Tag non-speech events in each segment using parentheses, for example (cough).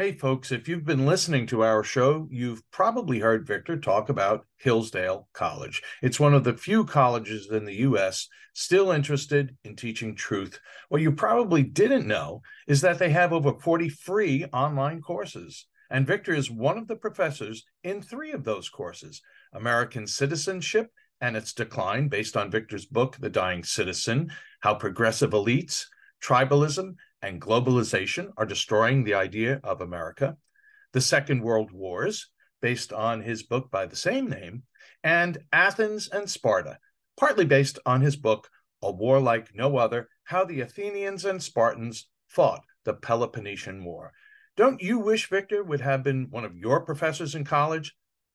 Hey, folks, if you've been listening to our show, you've probably heard Victor talk about Hillsdale College. It's one of the few colleges in the U.S. still interested in teaching truth. What you probably didn't know is that they have over 40 free online courses. And Victor is one of the professors in three of those courses American Citizenship and Its Decline, based on Victor's book, The Dying Citizen How Progressive Elites, Tribalism, and globalization are destroying the idea of America, the Second World Wars, based on his book by the same name, and Athens and Sparta, partly based on his book, A War Like No Other How the Athenians and Spartans Fought the Peloponnesian War. Don't you wish Victor would have been one of your professors in college?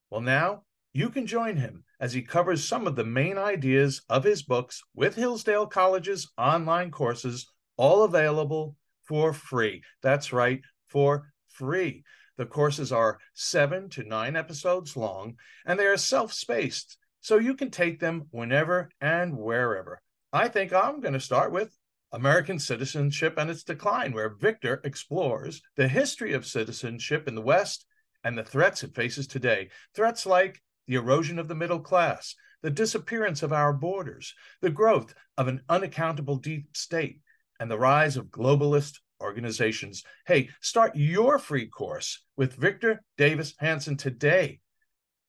Well, now you can join him as he covers some of the main ideas of his books with Hillsdale College's online courses all available for free. That's right, for free. The courses are seven to nine episodes long, and they are self spaced, so you can take them whenever and wherever. I think I'm going to start with American Citizenship and Its Decline, where Victor explores the history of citizenship in the West and the threats it faces today. Threats like the erosion of the middle class, the disappearance of our borders, the growth of an unaccountable deep state, and the rise of globalist organizations. Hey, start your free course with Victor Davis Hanson today.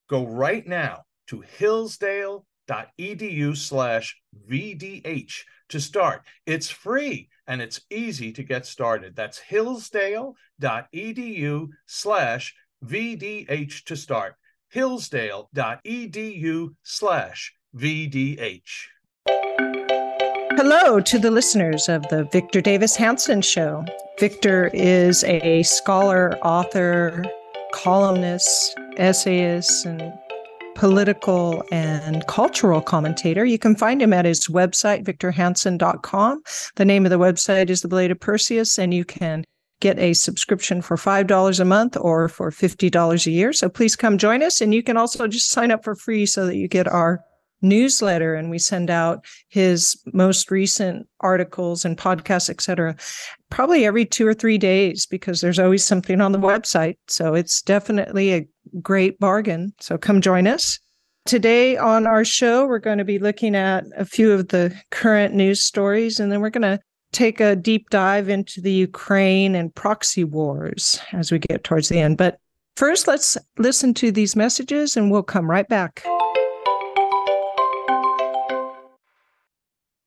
Go right now to hillsdale.edu slash VDH to start. It's free and it's easy to get started. That's hillsdale.edu slash VDH to start. hillsdale.edu slash VDH. Hello to the listeners of the Victor Davis Hanson Show. Victor is a scholar, author, columnist, essayist, and political and cultural commentator. You can find him at his website, victorhanson.com. The name of the website is The Blade of Perseus, and you can get a subscription for $5 a month or for $50 a year. So please come join us. And you can also just sign up for free so that you get our newsletter and we send out his most recent articles and podcasts etc probably every two or three days because there's always something on the website. So it's definitely a great bargain. So come join us. Today on our show we're going to be looking at a few of the current news stories and then we're going to take a deep dive into the ukraine and proxy wars as we get towards the end. But first let's listen to these messages and we'll come right back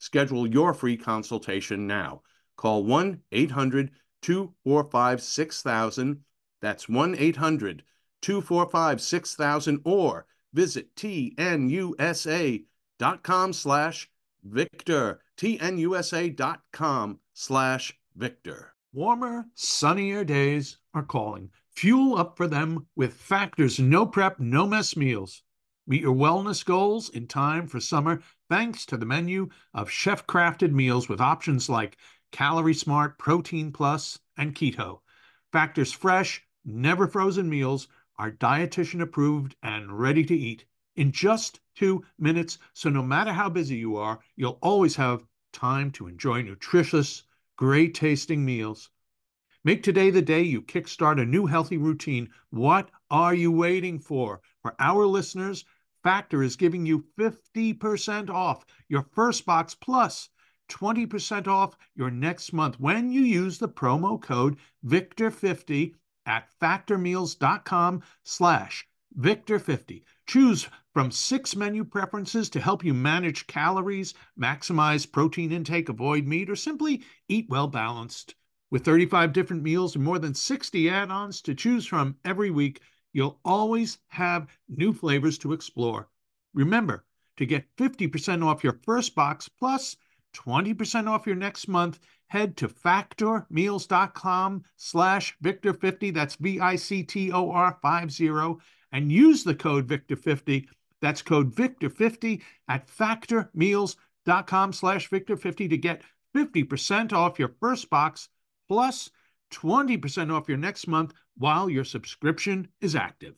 Schedule your free consultation now. Call 1 800 245 6000. That's 1 800 245 6000 or visit tnusa.com slash Victor. tnusa.com slash Victor. Warmer, sunnier days are calling. Fuel up for them with Factor's no prep, no mess meals. Meet your wellness goals in time for summer thanks to the menu of chef crafted meals with options like Calorie Smart, Protein Plus, and Keto. Factor's fresh, never frozen meals are dietitian approved and ready to eat in just two minutes. So, no matter how busy you are, you'll always have time to enjoy nutritious, great tasting meals. Make today the day you kickstart a new healthy routine. What are you waiting for? For our listeners, Factor is giving you 50% off your first box plus 20% off your next month when you use the promo code VICTOR50 at factormeals.com slash Victor50. Choose from six menu preferences to help you manage calories, maximize protein intake, avoid meat, or simply eat well balanced. With 35 different meals and more than 60 add ons to choose from every week, you'll always have new flavors to explore. Remember to get 50% off your first box plus 20% off your next month. Head to factormeals.com slash Victor50. That's V I C T O R 50 and use the code Victor50. That's code Victor50 at factormeals.com slash Victor50 to get 50% off your first box plus 20% off your next month while your subscription is active.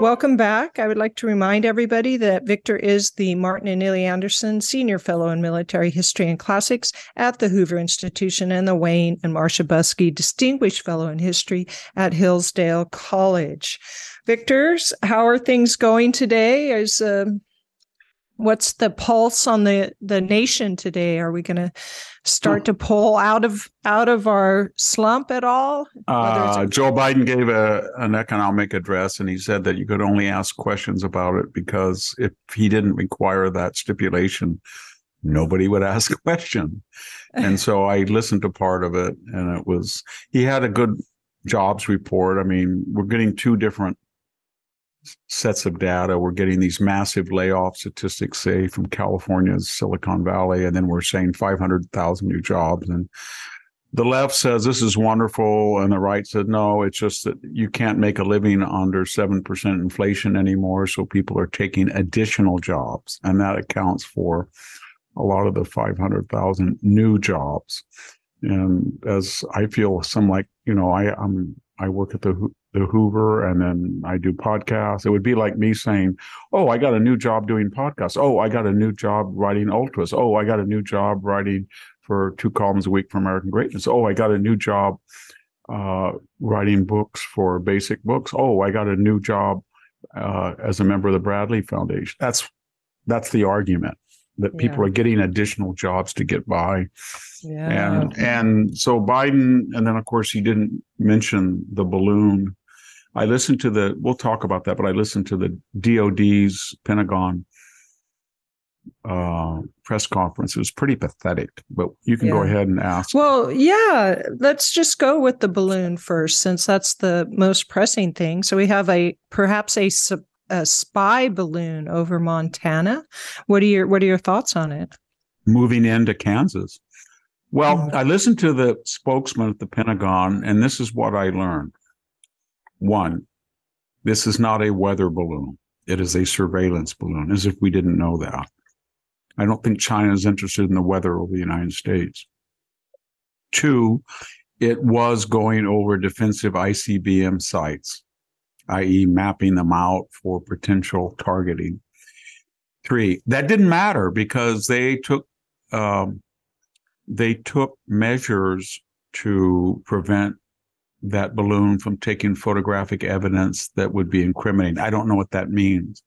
Welcome back. I would like to remind everybody that Victor is the Martin and Illie Anderson Senior Fellow in Military History and Classics at the Hoover Institution and the Wayne and Marcia Buske Distinguished Fellow in History at Hillsdale College. Victor's, how are things going today? Is uh, what's the pulse on the the nation today? Are we going to start to pull out of out of our slump at all? Uh, Joe Biden gave a an economic address, and he said that you could only ask questions about it because if he didn't require that stipulation, nobody would ask (laughs) a question. And so I listened to part of it, and it was he had a good jobs report. I mean, we're getting two different sets of data. We're getting these massive layoff statistics, say from California's Silicon Valley, and then we're saying 500,000 new jobs. And the left says this is wonderful, and the right said no, it's just that you can't make a living under 7% inflation anymore. So people are taking additional jobs, and that accounts for a lot of the 500,000 new jobs. And as I feel some like, you know, I, I'm I work at the the Hoover and then I do podcasts. It would be like me saying, "Oh, I got a new job doing podcasts. Oh, I got a new job writing ultras. Oh, I got a new job writing for two columns a week for American Greatness. Oh, I got a new job uh, writing books for Basic Books. Oh, I got a new job uh, as a member of the Bradley Foundation. That's that's the argument that people yeah. are getting additional jobs to get by. Yeah. And and so Biden, and then of course he didn't mention the balloon I listened to the, we'll talk about that, but I listened to the DOD's Pentagon uh, press conference. It was pretty pathetic, but you can yeah. go ahead and ask. Well, yeah, let's just go with the balloon first, since that's the most pressing thing. So we have a perhaps a, a spy balloon over Montana. What are your What are your thoughts on it? Moving into Kansas. Well, oh. I listened to the spokesman at the Pentagon, and this is what I learned. One, this is not a weather balloon. It is a surveillance balloon, as if we didn't know that. I don't think China is interested in the weather over the United States. Two, it was going over defensive ICBM sites, i.e., mapping them out for potential targeting. Three, that didn't matter because they took um, they took measures to prevent that balloon from taking photographic evidence that would be incriminating. I don't know what that means.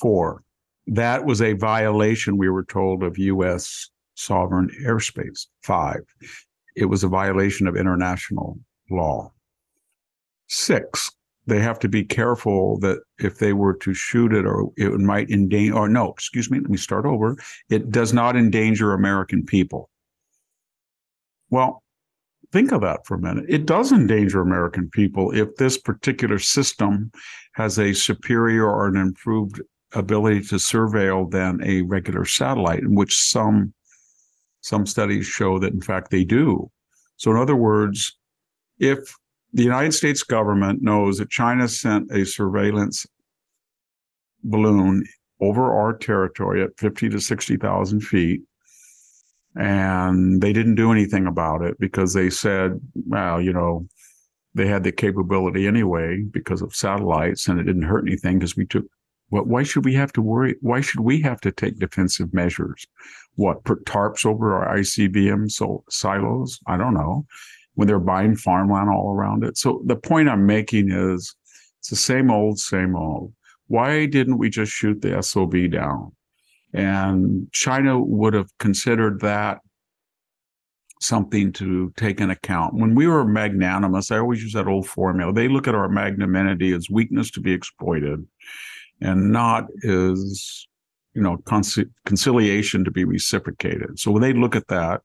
Four, that was a violation, we were told, of U.S. sovereign airspace. Five, it was a violation of international law. Six, they have to be careful that if they were to shoot it or it might endanger, or no, excuse me, let me start over. It does not endanger American people. Well, think of that for a minute. It does endanger American people if this particular system has a superior or an improved ability to surveil than a regular satellite, in which some some studies show that in fact they do. So in other words, if the United States government knows that China sent a surveillance balloon over our territory at 50 to 60,000 feet and they didn't do anything about it because they said, well, you know, they had the capability anyway because of satellites and it didn't hurt anything because we took well, why should we have to worry? Why should we have to take defensive measures? What, put tarps over our ICBM so, silos? I don't know. When they're buying farmland all around it. So the point I'm making is it's the same old, same old. Why didn't we just shoot the SOB down? And China would have considered that something to take in account. When we were magnanimous, I always use that old formula. They look at our magnanimity as weakness to be exploited and not as, you know, conciliation to be reciprocated. So when they look at that,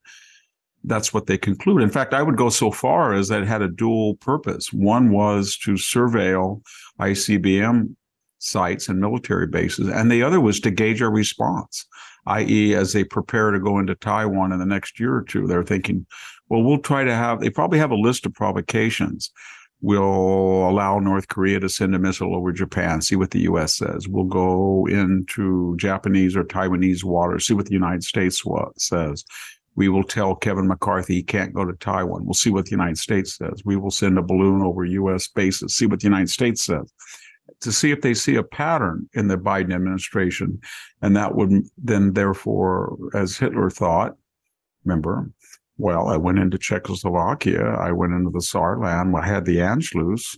that's what they conclude. In fact, I would go so far as that had a dual purpose. One was to surveil ICBM sites and military bases, and the other was to gauge our response, i.e., as they prepare to go into Taiwan in the next year or two, they're thinking, well, we'll try to have, they probably have a list of provocations. We'll allow North Korea to send a missile over Japan, see what the US says. We'll go into Japanese or Taiwanese waters, see what the United States says. We will tell Kevin McCarthy he can't go to Taiwan. We'll see what the United States says. We will send a balloon over US bases, see what the United States says to see if they see a pattern in the Biden administration. And that would then, therefore, as Hitler thought, remember, well, I went into Czechoslovakia, I went into the Saarland, I had the Anschluss,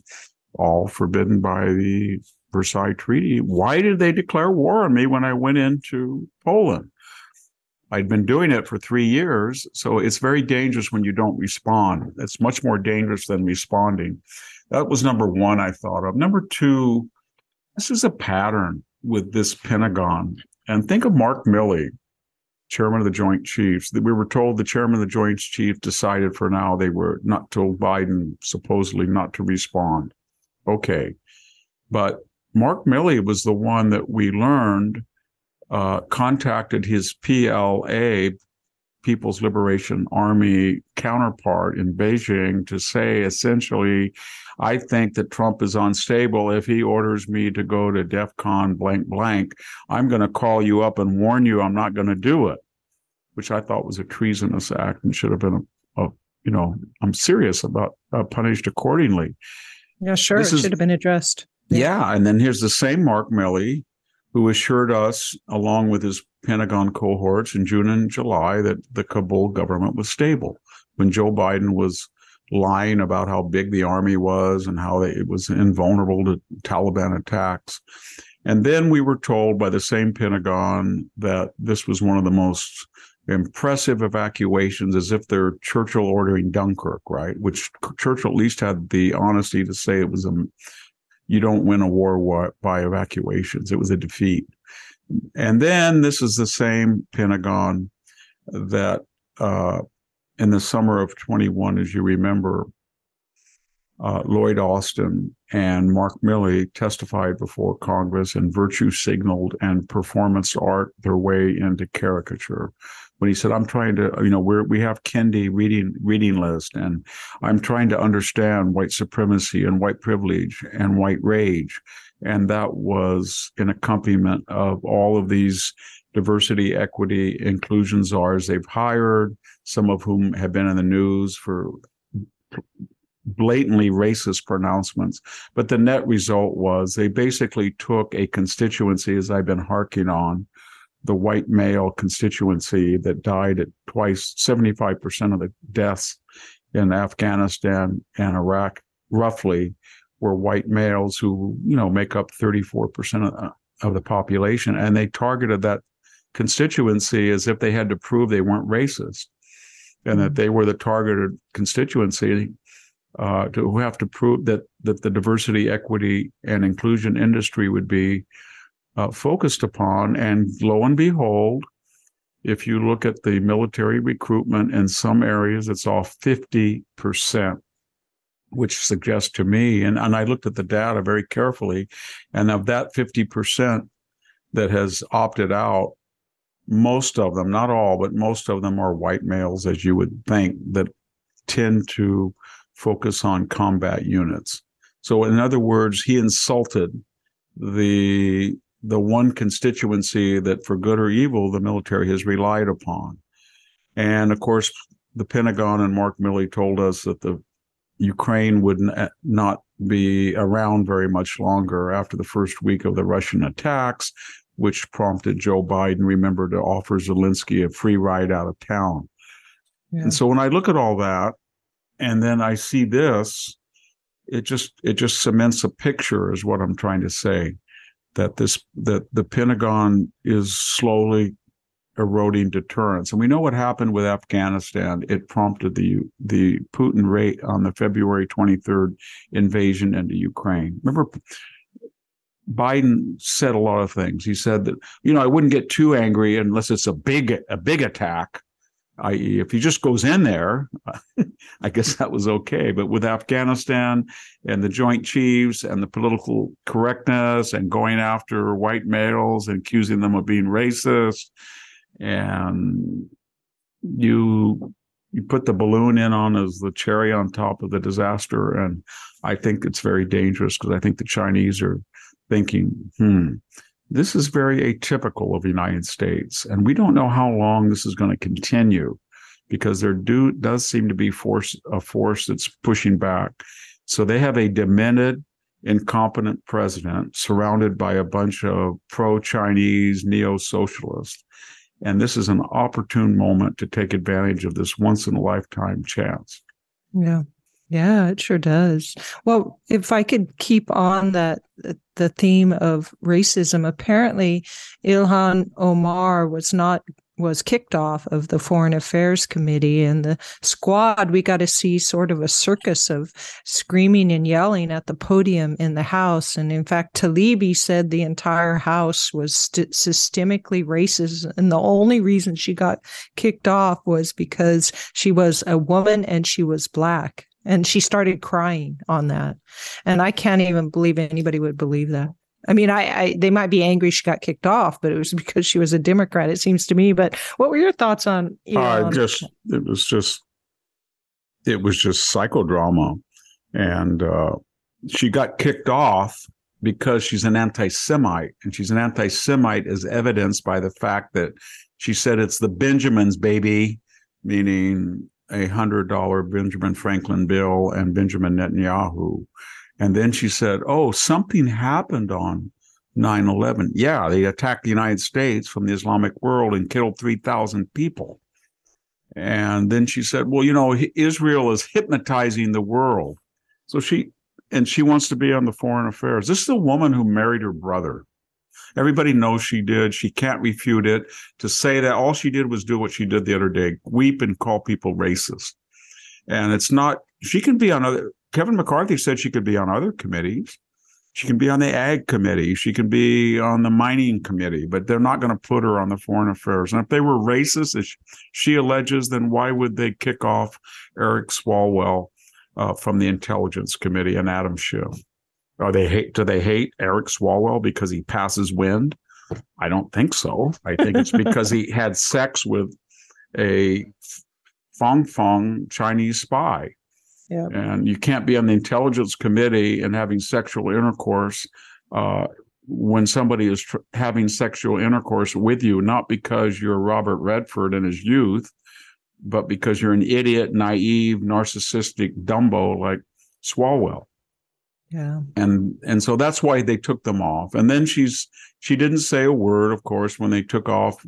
all forbidden by the Versailles Treaty. Why did they declare war on me when I went into Poland? I'd been doing it for three years. So it's very dangerous when you don't respond. It's much more dangerous than responding. That was number one I thought of. Number two, this is a pattern with this Pentagon. And think of Mark Milley, chairman of the Joint Chiefs. We were told the chairman of the Joint Chiefs decided for now they were not told Biden supposedly not to respond. Okay. But Mark Milley was the one that we learned uh, contacted his PLA, People's Liberation Army counterpart in Beijing to say essentially, I think that Trump is unstable. If he orders me to go to DEF CON blank blank, I'm going to call you up and warn you I'm not going to do it, which I thought was a treasonous act and should have been a, a you know, I'm serious about uh, punished accordingly. Yeah, sure. This it is, should have been addressed. Yeah. yeah. And then here's the same Mark Milley who assured us, along with his Pentagon cohorts in June and July, that the Kabul government was stable. When Joe Biden was lying about how big the army was and how it was invulnerable to Taliban attacks. And then we were told by the same Pentagon that this was one of the most impressive evacuations, as if they're Churchill ordering Dunkirk, right? Which Churchill at least had the honesty to say it was a you don't win a war by evacuations. It was a defeat. And then this is the same Pentagon that uh, in the summer of 21, as you remember, uh, Lloyd Austin and Mark Milley testified before Congress and virtue signaled and performance art their way into caricature when he said, "I'm trying to, you know, we're we have Kendi reading reading list, and I'm trying to understand white supremacy and white privilege and white rage," and that was an accompaniment of all of these diversity, equity, inclusion czars they've hired, some of whom have been in the news for blatantly racist pronouncements. But the net result was they basically took a constituency, as I've been harking on, the white male constituency that died at twice 75% of the deaths in Afghanistan and Iraq roughly were white males who you know make up 34% of the, of the population and they targeted that constituency as if they had to prove they weren't racist and that mm-hmm. they were the targeted constituency uh, to have to prove that that the diversity equity and inclusion industry would be uh, focused upon. And lo and behold, if you look at the military recruitment in some areas, it's off 50%, which suggests to me, and, and I looked at the data very carefully, and of that 50% that has opted out, most of them, not all, but most of them are white males, as you would think, that tend to focus on combat units. So, in other words, he insulted the the one constituency that, for good or evil, the military has relied upon. And of course, the Pentagon and Mark Milley told us that the Ukraine would not be around very much longer after the first week of the Russian attacks, which prompted Joe Biden, remember, to offer Zelensky a free ride out of town. Yeah. And so when I look at all that, and then I see this, it just it just cements a picture, is what I'm trying to say that this that the Pentagon is slowly eroding deterrence. And we know what happened with Afghanistan. It prompted the the Putin rate on the February 23rd invasion into Ukraine. Remember, Biden said a lot of things. He said that you know I wouldn't get too angry unless it's a big a big attack. I.e., if he just goes in there, (laughs) I guess that was okay. But with Afghanistan and the Joint Chiefs and the political correctness and going after white males and accusing them of being racist, and you you put the balloon in on as the cherry on top of the disaster, and I think it's very dangerous because I think the Chinese are thinking, hmm, this is very atypical of the United States, and we don't know how long this is going to continue because there do does seem to be force a force that's pushing back. So they have a demented, incompetent president surrounded by a bunch of pro-Chinese neo-socialists. And this is an opportune moment to take advantage of this once in a lifetime chance. Yeah. Yeah, it sure does. Well, if I could keep on that the theme of racism, apparently Ilhan Omar was not was kicked off of the Foreign Affairs Committee and the squad. We got to see sort of a circus of screaming and yelling at the podium in the House. And in fact, Taibbi said the entire House was st- systemically racist. And the only reason she got kicked off was because she was a woman and she was black and she started crying on that. And i can't even believe anybody would believe that. I mean I, I, they might be angry she got kicked off but it was (laughs) because she was a democrat it seems to me. But what were your thoughts on you know, uh, just it was just it was just psychodrama. And uh, she got kicked off because she's an anti-semite. And she's an anti-semite as evidenced by the fact that she said it's the benjamins baby meaning a hundred dollar Benjamin Franklin bill and Benjamin Netanyahu. And then she said, Oh, something happened on 9 11. Yeah, they attacked the United States from the Islamic world and killed 3,000 people. And then she said, Well, you know, Israel is hypnotizing the world. So she, and she wants to be on the foreign affairs. This is a woman who married her brother. Everybody knows she did. She can't refute it. To say that all she did was do what she did the other day weep and call people racist. And it's not, she can be on other, Kevin McCarthy said she could be on other committees. She can be on the ag committee. She can be on the mining committee, but they're not going to put her on the foreign affairs. And if they were racist, as she alleges, then why would they kick off Eric Swalwell uh, from the intelligence committee and Adam Schiff? Are they hate? Do they hate Eric Swalwell because he passes wind? I don't think so. I think it's because he had sex with a Fang Fang Chinese spy. And you can't be on the intelligence committee and having sexual intercourse uh, when somebody is tr- having sexual intercourse with you, not because you're Robert Redford in his youth, but because you're an idiot, naive, narcissistic Dumbo like Swalwell. Yeah. And and so that's why they took them off. And then she's she didn't say a word, of course, when they took off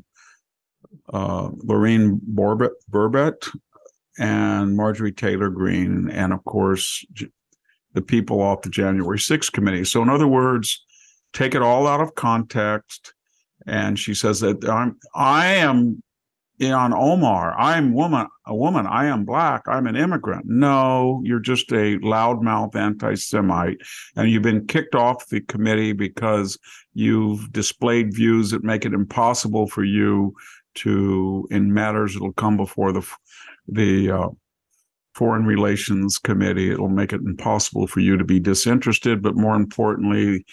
uh, Lauren Boebert, and Marjorie Taylor Greene, and of course the people off the January 6th committee. So in other words, take it all out of context. And she says that I'm I am Ilhan Omar, I'm woman, a woman, I am black, I'm an immigrant. No, you're just a loudmouth anti-Semite, and you've been kicked off the committee because you've displayed views that make it impossible for you to, in matters that'll come before the the uh, Foreign Relations Committee, it'll make it impossible for you to be disinterested, but more importantly,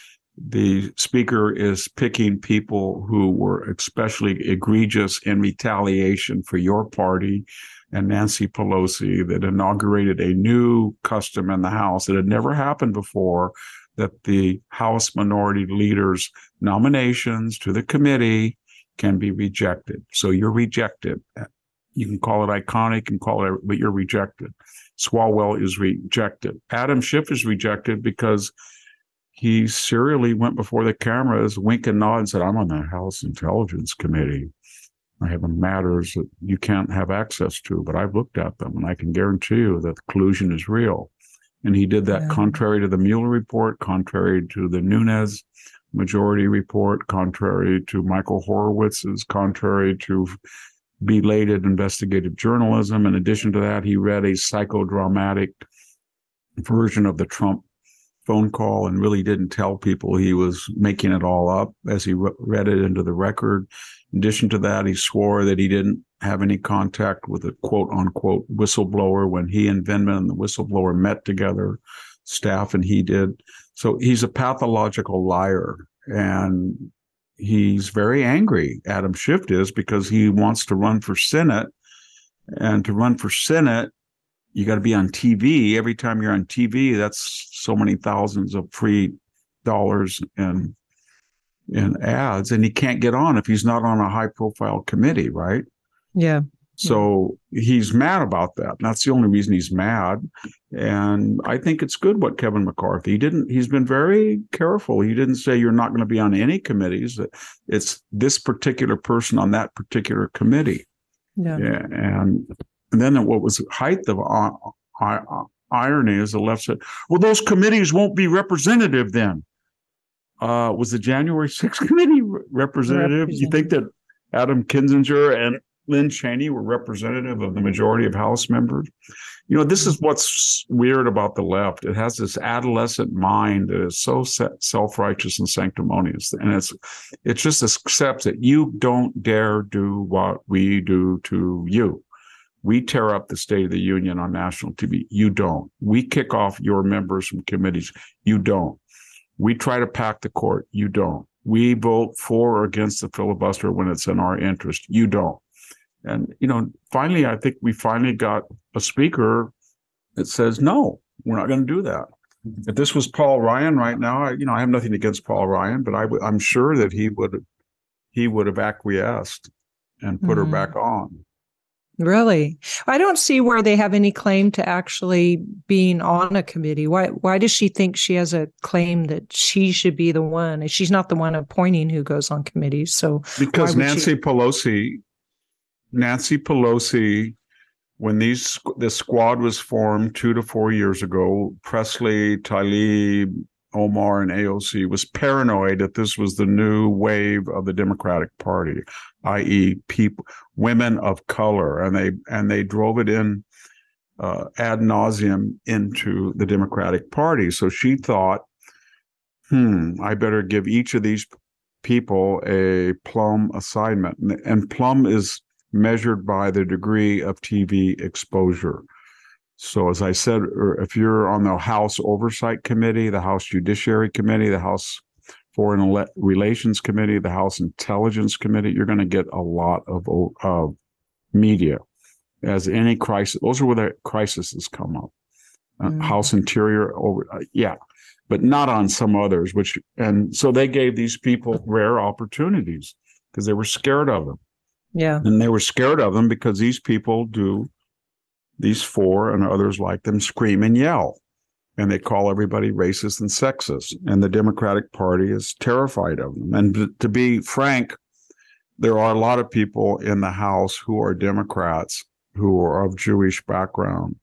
the speaker is picking people who were especially egregious in retaliation for your party and Nancy Pelosi that inaugurated a new custom in the House. that had never happened before that the House minority leaders' nominations to the committee can be rejected. So you're rejected. You can call it iconic and call it, but you're rejected. Swalwell is rejected. Adam Schiff is rejected because he serially went before the cameras, wink and nod, and said, I'm on the House Intelligence Committee. I have matters that you can't have access to, but I've looked at them and I can guarantee you that the collusion is real. And he did that yeah. contrary to the Mueller report, contrary to the Nunes Majority Report, contrary to Michael Horowitz's, contrary to belated investigative journalism. In addition to that, he read a psychodramatic version of the Trump phone call and really didn't tell people he was making it all up as he re- read it into the record. In addition to that, he swore that he didn't have any contact with a quote unquote whistleblower when he and Vindman and the whistleblower met together, staff and he did. So he's a pathological liar. And he's very angry, Adam Schiff is, because he wants to run for Senate. And to run for Senate, you got to be on TV. Every time you're on TV, that's so many thousands of free dollars and in ads, and he can't get on if he's not on a high profile committee, right? Yeah. So he's mad about that. And that's the only reason he's mad. And I think it's good what Kevin McCarthy he didn't. He's been very careful. He didn't say you're not going to be on any committees. It's this particular person on that particular committee. Yeah. yeah and, and then what was height of uh, irony is the left said, "Well, those committees won't be representative then." Uh, was the January 6th (laughs) committee representative? You think that Adam Kinzinger and Lynn Cheney were representative of the majority of House members. You know, this is what's weird about the left. It has this adolescent mind that is so self-righteous and sanctimonious, and it's it just accepts that you don't dare do what we do to you. We tear up the State of the Union on national TV. You don't. We kick off your members from committees. You don't. We try to pack the court. You don't. We vote for or against the filibuster when it's in our interest. You don't and, you know, finally, I think we finally got a speaker that says, no, we're not going to do that. If this was Paul Ryan right now, I, you know, I have nothing against Paul Ryan, but I w- I'm sure that he would he would have acquiesced and put mm-hmm. her back on. Really? I don't see where they have any claim to actually being on a committee. Why why does she think she has a claim that she should be the one? She's not the one appointing who goes on committees. So because Nancy she... Pelosi Nancy Pelosi, when these this squad was formed two to four years ago, Pressley, Tlaib, Omar, and AOC was paranoid that this was the new wave of the Democratic Party, i.e., people, women of color, and they and they drove it in uh, ad nauseum into the Democratic Party. So she thought, hmm, I better give each of these people a plum assignment, and, and plum is measured by the degree of TV exposure. So, as I said, er, if you're on the House Oversight Committee, the House Judiciary Committee, the House Foreign Relations Committee, the House Intelligence Committee, you're going to get a lot of uh, media. As any crisis, those are where the crises come up. Uh, mm. House Interior, over, uh, yeah, but not on some others. Which and so they gave these people rare opportunities because they were scared of them. Yeah. And they were scared of them because these people do, these four and others like them, scream and yell. And they call everybody racist and sexist. And the Democratic Party is terrified of them. And to be frank, there are a lot of people in the House who are Democrats who are of Jewish background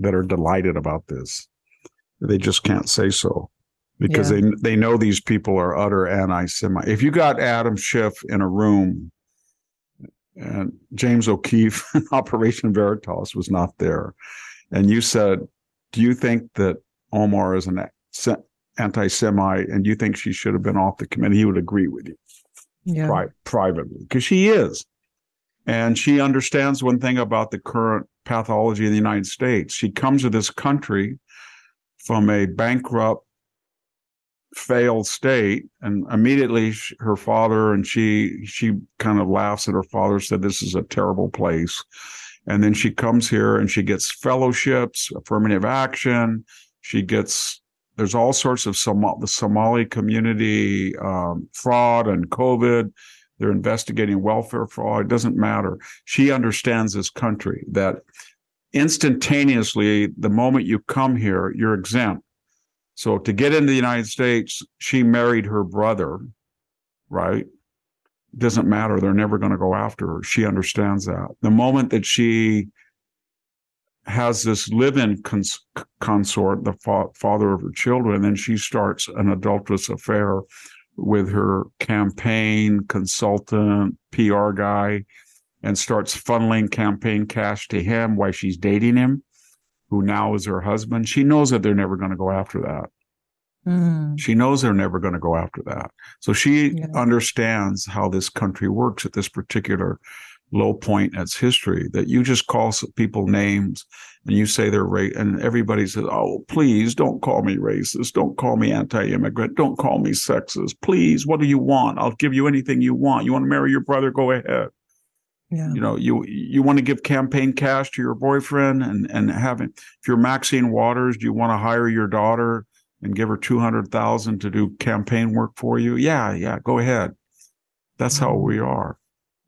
that are delighted about this. They just can't say so because yeah. they they know these people are utter anti-Semite. If you got Adam Schiff in a room and James O'Keefe (laughs) Operation Veritas was not there. And you said, Do you think that Omar is an anti Semite and you think she should have been off the committee? He would agree with you yeah. Pri- privately because she is. And she understands one thing about the current pathology in the United States. She comes to this country from a bankrupt failed state and immediately her father and she she kind of laughs at her father said this is a terrible place. And then she comes here and she gets fellowships affirmative action. She gets there's all sorts of Somal- the somali community um, fraud and covid. They're investigating welfare fraud. It doesn't matter. She understands this country that instantaneously the moment you come here you're exempt so to get into the United States, she married her brother, right? Doesn't matter. They're never going to go after her. She understands that. The moment that she has this live-in cons- consort, the fa- father of her children, then she starts an adulterous affair with her campaign consultant, PR guy, and starts funneling campaign cash to him while she's dating him, who now is her husband. She knows that they're never going to go after that. Mm. She knows they're never going to go after that. So she Yeah. understands how this country works at this particular low point in its history that you just call people names and you say they're right and everybody says oh please don't call me racist don't call me anti-immigrant don't call me sexist please what do you want i'll give you anything you want you want to marry your brother go ahead Yeah. you know you you want to give campaign cash to your boyfriend and and have it if you're maxine waters do you want to hire your daughter and give her 200,000 to do campaign work for you yeah yeah go ahead that's how we mm-hmm. are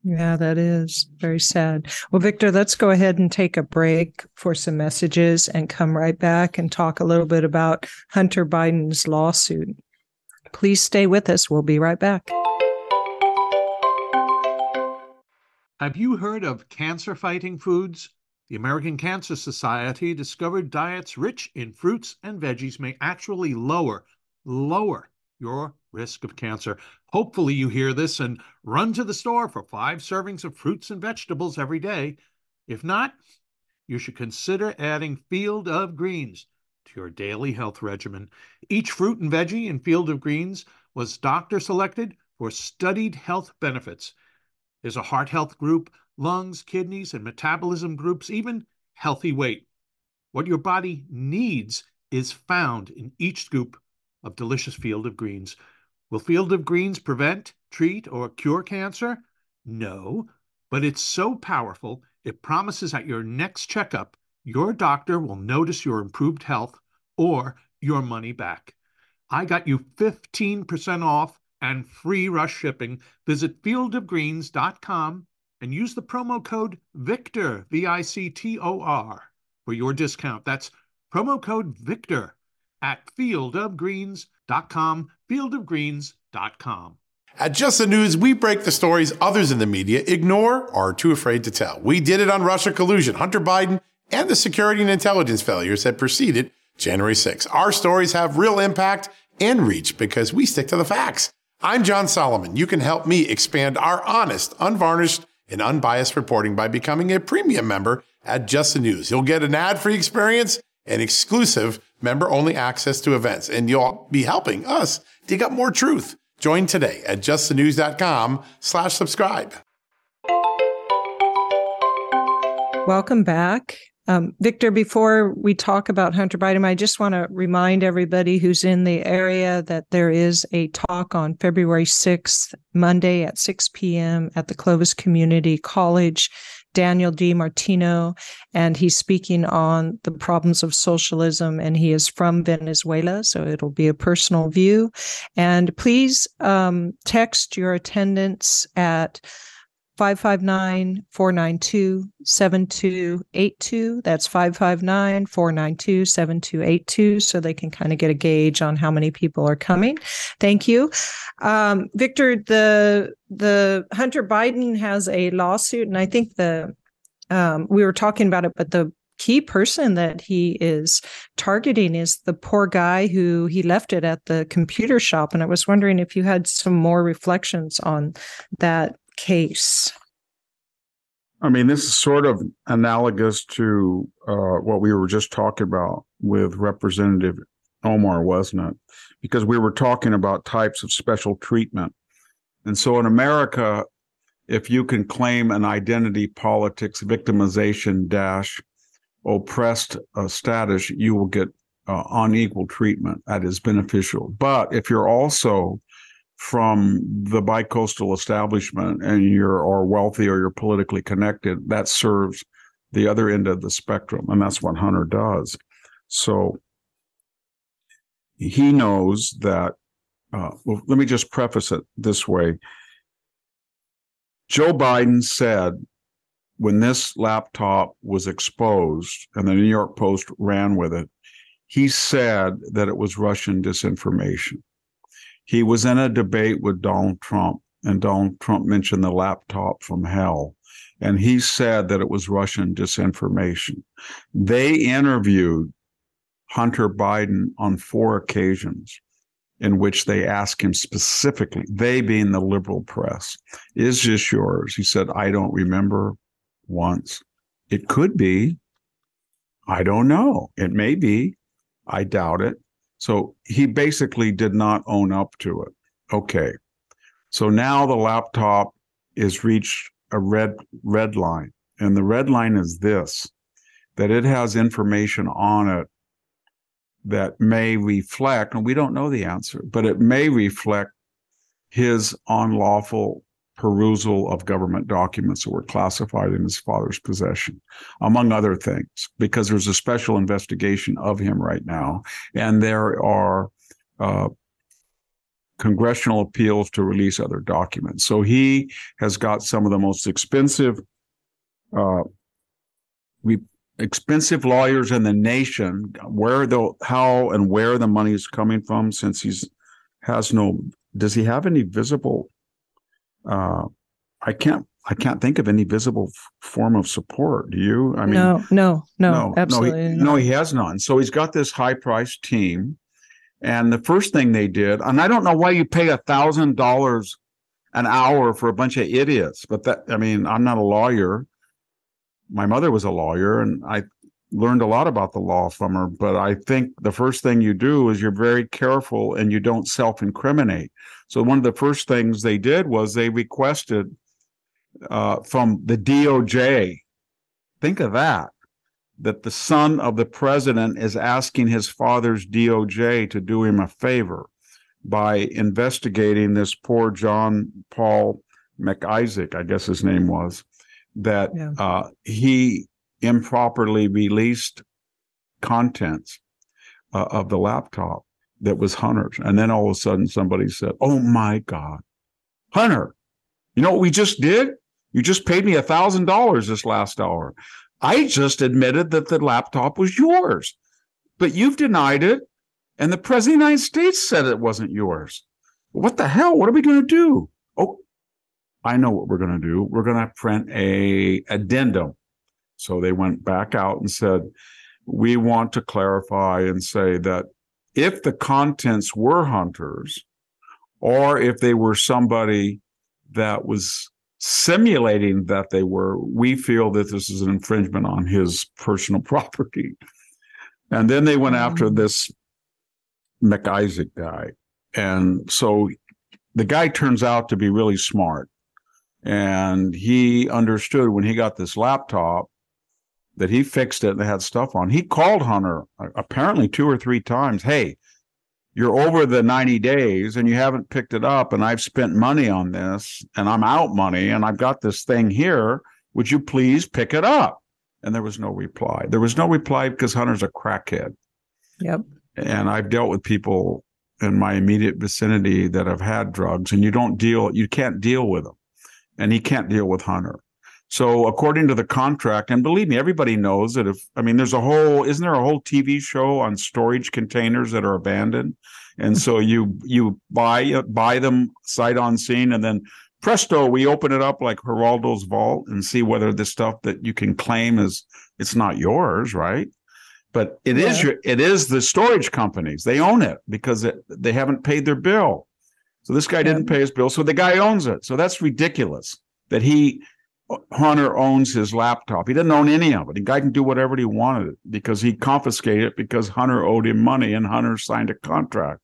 Yeah, that is very sad. Well, Victor, let's go ahead and take a break for some messages and come right back and talk a little bit about Hunter Biden's lawsuit. Please stay with us. We'll be right back. Have you heard of cancer fighting foods? The American Cancer Society discovered diets rich in fruits and veggies may actually lower, lower your risk of cancer. Hopefully, you hear this and run to the store for five servings of fruits and vegetables every day. If not, you should consider adding Field of Greens to your daily health regimen. Each fruit and veggie in Field of Greens was doctor selected for studied health benefits. There's a heart health group, lungs, kidneys, and metabolism groups, even healthy weight. What your body needs is found in each scoop of delicious Field of Greens. Will Field of Greens prevent, treat, or cure cancer? No, but it's so powerful, it promises at your next checkup, your doctor will notice your improved health or your money back. I got you 15% off and free rush shipping. Visit fieldofgreens.com and use the promo code VICTOR, V I C T O R, for your discount. That's promo code VICTOR at fieldofgreens.com, fieldofgreens.com. At Just the News, we break the stories others in the media ignore or are too afraid to tell. We did it on Russia collusion, Hunter Biden, and the security and intelligence failures that preceded January 6. Our stories have real impact and reach because we stick to the facts. I'm John Solomon. You can help me expand our honest, unvarnished, and unbiased reporting by becoming a premium member at Just the News. You'll get an ad-free experience and exclusive member-only access to events, and you'll be helping us dig up more truth. Join today at justthenews.com slash subscribe. Welcome back. Um, Victor, before we talk about Hunter Biden, I just want to remind everybody who's in the area that there is a talk on February 6th, Monday at 6 p.m. at the Clovis Community College. Daniel Di Martino, and he's speaking on the problems of socialism, and he is from Venezuela, so it'll be a personal view. And please um, text your attendance at 559 492 7282. That's 559 492 7282. So they can kind of get a gauge on how many people are coming. Thank you. Um, Victor, the, the Hunter Biden has a lawsuit, and I think the, um, we were talking about it, but the key person that he is targeting is the poor guy who he left it at the computer shop. And I was wondering if you had some more reflections on that case. I mean, this is sort of analogous to uh, what we were just talking about with Representative Omar, wasn't it? Because we were talking about types of special treatment. And so in America, if you can claim an identity politics victimization dash oppressed uh, status, you will get uh, unequal treatment that is beneficial. But if you're also from the bicoastal establishment and you're or wealthy or you're politically connected, that serves the other end of the spectrum. And that's what Hunter does. So he knows that, uh, well, let me just preface it this way. Joe Biden said when this laptop was exposed and the New York Post ran with it, he said that it was Russian disinformation. He was in a debate with Donald Trump, and Donald Trump mentioned the laptop from hell. And he said that it was Russian disinformation. They interviewed Hunter Biden on four occasions. in which they asked him specifically, they being the liberal press, is this yours? He said, I don't remember once. It could be. I don't know. It may be. I doubt it. So he basically did not own up to it. Okay. So now the laptop is reached a red red line. And the red line is this that it has information on it that may reflect, and we don't know the answer, but it may reflect his unlawful perusal of government documents that were classified in his father's possession, among other things, because there's a special investigation of him right now. And there are uh, congressional appeals to release other documents. So he has got some of the most expensive uh, we expensive lawyers in the nation where the how and where the money is coming from since he's has no does he have any visible uh i can't i can't think of any visible f- form of support do you i mean no, no, no, no, absolutely no, he, no, he has none. So he's got this high priced team. And the first thing they did, and I don't know why you pay a thousand dollars an hour for a bunch of idiots, but that I mean, I'm not a lawyer. My mother was a lawyer, and I learned a lot about the law from her. But I think the first thing you do is you're very careful and you don't self incriminate. So one of the first things they did was they requested uh, from the DOJ. Think of that that the son of the president is asking his father's DOJ to do him a favor by investigating this poor John Paul Mac Isaac, I guess his name was, that Yeah. uh, he improperly released contents uh, of the laptop that was Hunter's. And then all of a sudden somebody said, Oh my God, Hunter, you know what we just did? You just paid me a thousand dollars this last hour. I just admitted that the laptop was yours, but you've denied it. And the president of the United States said it wasn't yours. What the hell? What are we going to do? Oh, I know what we're going to do. We're going to print a addendum. So they went back out and said, we want to clarify and say that if the contents were Hunter's, or if they were somebody that was simulating that they were, we feel that this is an infringement on his personal (laughs) property. And then they went after this Mac Isaac guy. And so the guy turns out to be really smart. And he understood when he got this laptop that he fixed it and it had stuff on. He called Hunter uh, apparently two or three times. Hey, you're over the 90 days and you haven't picked it up and I've spent money on this and I'm out money and I've got this thing here. Would you please pick it up? And there was no reply. There was no reply because Hunter's a crackhead. Yep. And I've dealt with people in my immediate vicinity that have had drugs and you don't deal, you can't deal with them. And he can't deal with Hunter. So according to the contract, and believe me, everybody knows that if I mean there's a whole isn't there a whole TV show on storage containers that are abandoned? And so you you buy buy them sight on scene and then presto, we open it up like Geraldo's vault and see whether the stuff that you can claim is it's not yours, right? But it is Yeah. your it is the storage companies. They own it because it, they haven't paid their bill. So this guy didn't pay his bill. So the guy owns it. So that's ridiculous that he Hunter owns his laptop. He didn't own any of it. The guy can do whatever he wanted because he confiscated it because Hunter owed him money and Hunter signed a contract.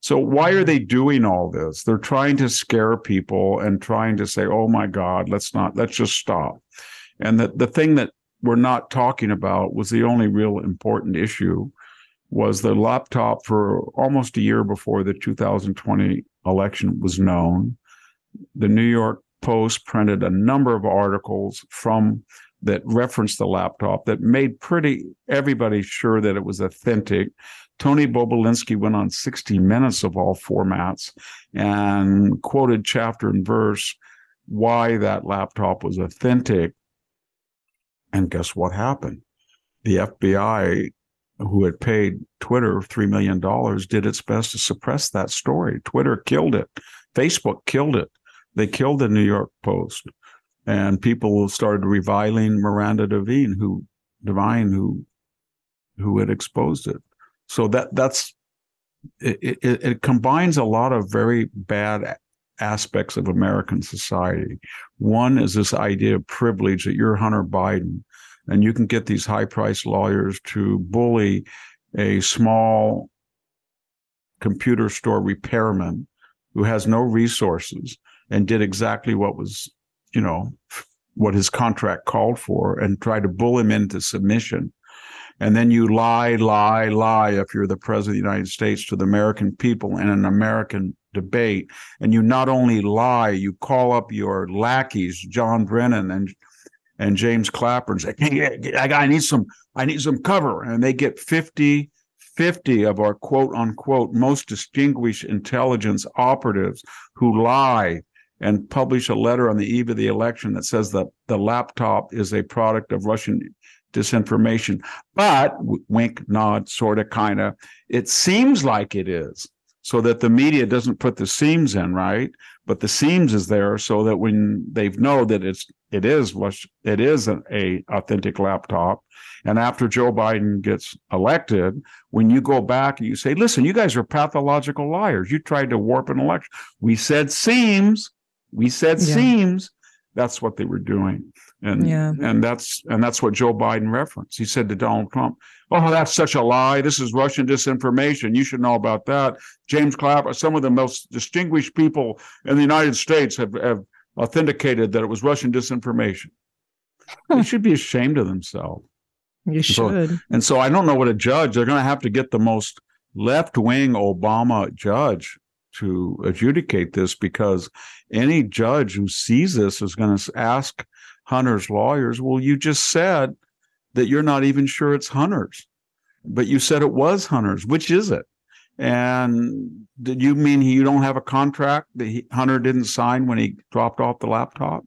So why are they doing all this? They're trying to scare people and trying to say, "Oh my God, let's not. Let's just stop." And the the thing that we're not talking about was the only real important issue was the laptop for almost a year before the 2020 election was known. The New York Post printed a number of articles from that referenced the laptop that made pretty everybody sure that it was authentic. Tony Bobulinski went on 60 Minutes of all formats and quoted chapter and verse why that laptop was authentic. And guess what happened? The FBI, who had paid Twitter $3 million, did its best to suppress that story. Twitter killed it. Facebook killed it. They killed the New York Post. And people started reviling Miranda Devine, who Devine, who who had exposed it. So that that's it, it, it combines a lot of very bad aspects of American society. One is this idea of privilege that you're Hunter Biden and you can get these high priced lawyers to bully a small computer store repairman who has no resources and did exactly what was, you know, what his contract called for and tried to bull him into submission. And then you lie, lie, lie if you're the president of the United States to the American people in an American debate. And you not only lie, you call up your lackeys, John Brennan and and James Clapper, and say, I need some, I need some cover. And they get 50, 50 of our quote unquote most distinguished intelligence operatives who lie and publish a letter on the eve of the election that says that the laptop is a product of Russian disinformation. But wink, nod, sort of, kind of, it seems like it is so that the media doesn't put the seams in, right? But the seams is there so that when they know that it's it is it is an a authentic laptop, and after Joe Biden gets elected, when you go back and you say, "Listen, you guys are pathological liars. You tried to warp an election. We said seams. We said yeah. seams." That's what they were doing and yeah. and that's and that's what Joe Biden referenced. He said to Donald Trump, "Oh, that's such a lie. This is Russian disinformation. You should know about that." James Clapper, some of the most distinguished people in the United States have, have authenticated that it was Russian disinformation. they should be ashamed of themselves. You should. So, and so I don't know what a judge. They're going to have to get the most left-wing Obama judge to adjudicate this because any judge who sees this is going to ask Hunter's lawyers, well, you just said that you're not even sure it's Hunter's, but you said it was Hunter's. Which is it? And did you mean you don't have a contract that he, Hunter didn't sign when he dropped off the laptop?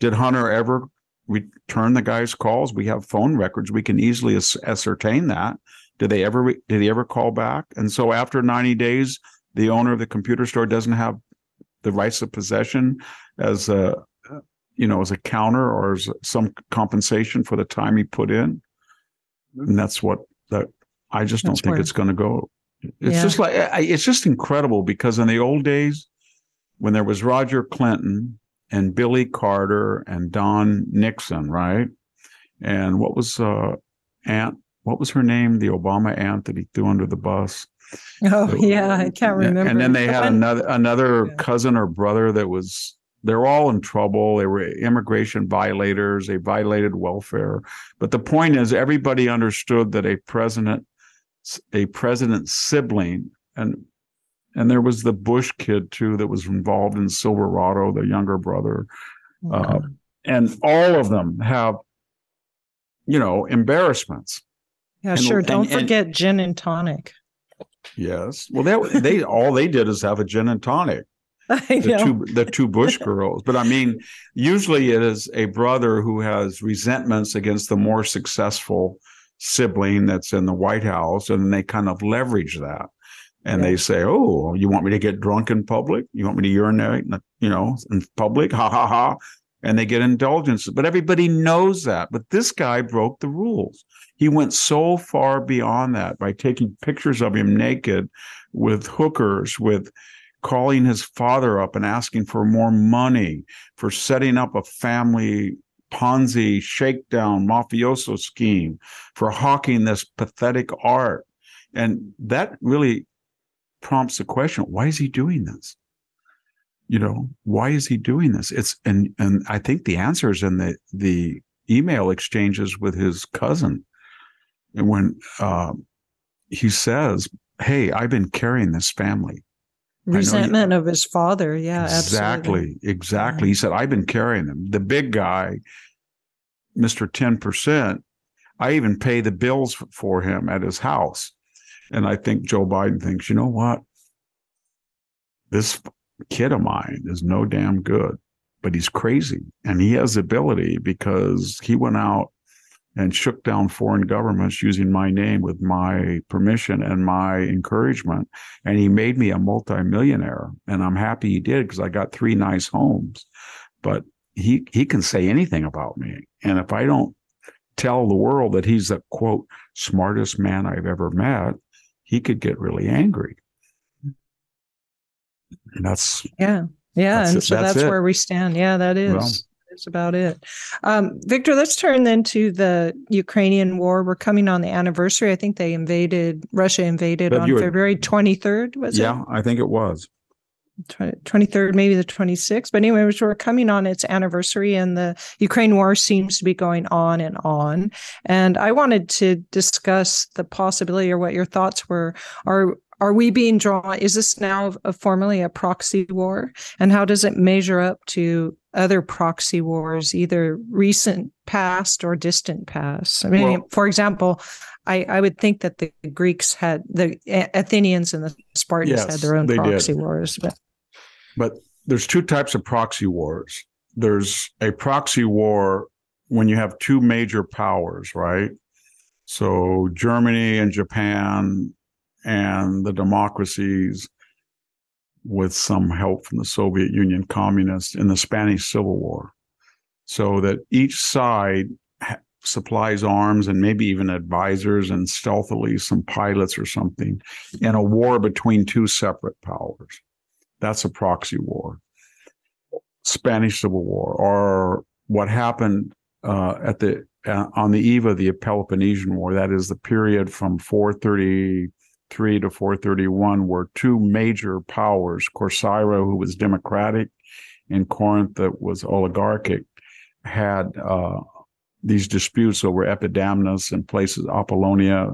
Did Hunter ever return the guy's calls? We have phone records. We can easily ascertain that. Did they ever? Did he ever call back? And so after 90 days, the owner of the computer store doesn't have the rights of possession as a you know, as a counter or as some compensation for the time he put in. Mm-hmm. And that's what that I just don't think it's going to go. It's yeah. just like it's just incredible because in the old days, when there was Roger Clinton and Billy Carter and Don Nixon, right? And what was uh aunt? What was her name? The Obama aunt that he threw under the bus. (laughs) Oh so, yeah, I can't remember. And then they had another another yeah. cousin or brother that was they're all in trouble. They were immigration violators. They violated welfare. But the point is, everybody understood that a president, a president's sibling, and and there was the Bush kid too that was involved in Silverado, the younger brother, uh, and all of them have, you know, embarrassments. Yeah, and, sure. Don't and, forget and, gin and tonic. Yes. Well, they they (laughs) all they did is have a gin and tonic. the two the two Bush (laughs) girls. But I mean, usually it is a brother who has resentments against the more successful sibling that's in the White House, and they kind of leverage that. And yeah. they say, "Oh, you want me to get drunk in public? You want me to urinate, you know, in public? Ha ha ha!" And they get indulgences. But everybody knows that. But this guy broke the rules. He went so far beyond that by taking pictures of him naked with hookers, with calling his father up and asking for more money for setting up a family Ponzi shakedown mafioso scheme for hawking this pathetic art. And that really prompts the question why is he doing this? You know, why is he doing this? It's and and I think the answer is in the the email exchanges with his cousin. And when uh, he says, Hey, I've been carrying this family resentment you, of his father. Yeah, exactly, absolutely. exactly. Yeah. He said, "I've been carrying them." The big guy, Mister Ten Percent, I even pay the bills for him at his house, and I think Joe Biden thinks, you know what, this kid of mine is no damn good, but he's crazy, and he has ability because he went out and shook down foreign governments using my name with my permission and my encouragement. And he made me a multimillionaire. And I'm happy he did because I got three nice homes. But he he can say anything about me. And if I don't tell the world that he's the quote smartest man I've ever met, he could get really angry. And that's yeah, yeah, that's and it- so that's that's, where we stand. Yeah, that is. Well. That's about it. Um, Victor, let's turn then to the Ukrainian war. We're coming on the anniversary. I think they invaded, Russia invaded on February. February 23rd, was yeah, it? Yeah, I think it was. 23rd, maybe the 26th. But anyway, we're coming on its anniversary, and the Ukraine war seems to be going on and on. And I wanted to discuss the possibility or what your thoughts were. Are are we being drawn? Is this now a, formally a proxy war? And how does it measure up to other proxy wars, either recent past or distant past? I mean, Well- for example, I, I would think that the Greeks had the Athenians and the Spartans Yes, had their own they did. proxy wars, but But there's two types of proxy wars. There's a proxy war when you have two major powers, right? So Germany and Japan and the democracies with some help from the Soviet Union communists in the Spanish Civil War. So that each side ha- supplies arms and maybe even advisors and stealthily some pilots or something in a war between two separate powers. That's a proxy war. Spanish Civil War, or what happened uh, at the uh, on the eve of the Peloponnesian War. That is the period from 433 to 431, were two major powers, Corcyra, who was democratic, and Corinth, that was oligarchic, had uh, these disputes over Epidamnus and places, Apollonia,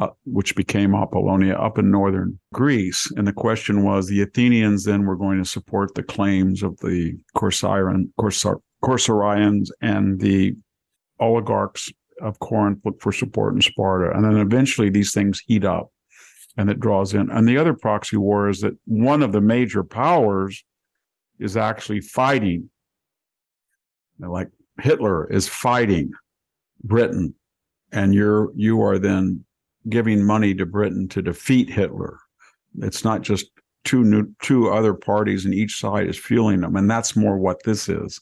uh, which became Apollonia up in northern Greece. And the question was the Athenians then were going to support the claims of the Corcyran, Corsar, and the oligarchs of Corinth look for support in Sparta. And then eventually these things heat up and it draws in. And the other proxy war is that one of the major powers is actually fighting. Like Hitler is fighting Britain, and you're you are then giving money to Britain to defeat Hitler. It's not just two new two other parties, and each side is fueling them, and that's more what this is.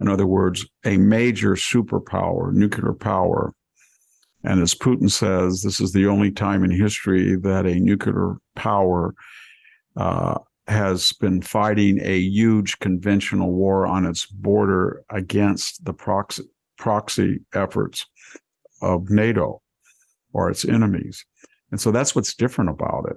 In other words, a major superpower, nuclear power. And as Putin says, this is the only time in history that a nuclear power uh, has been fighting a huge conventional war on its border against the proxy, proxy efforts of NATO or its enemies. And so that's what's different about it.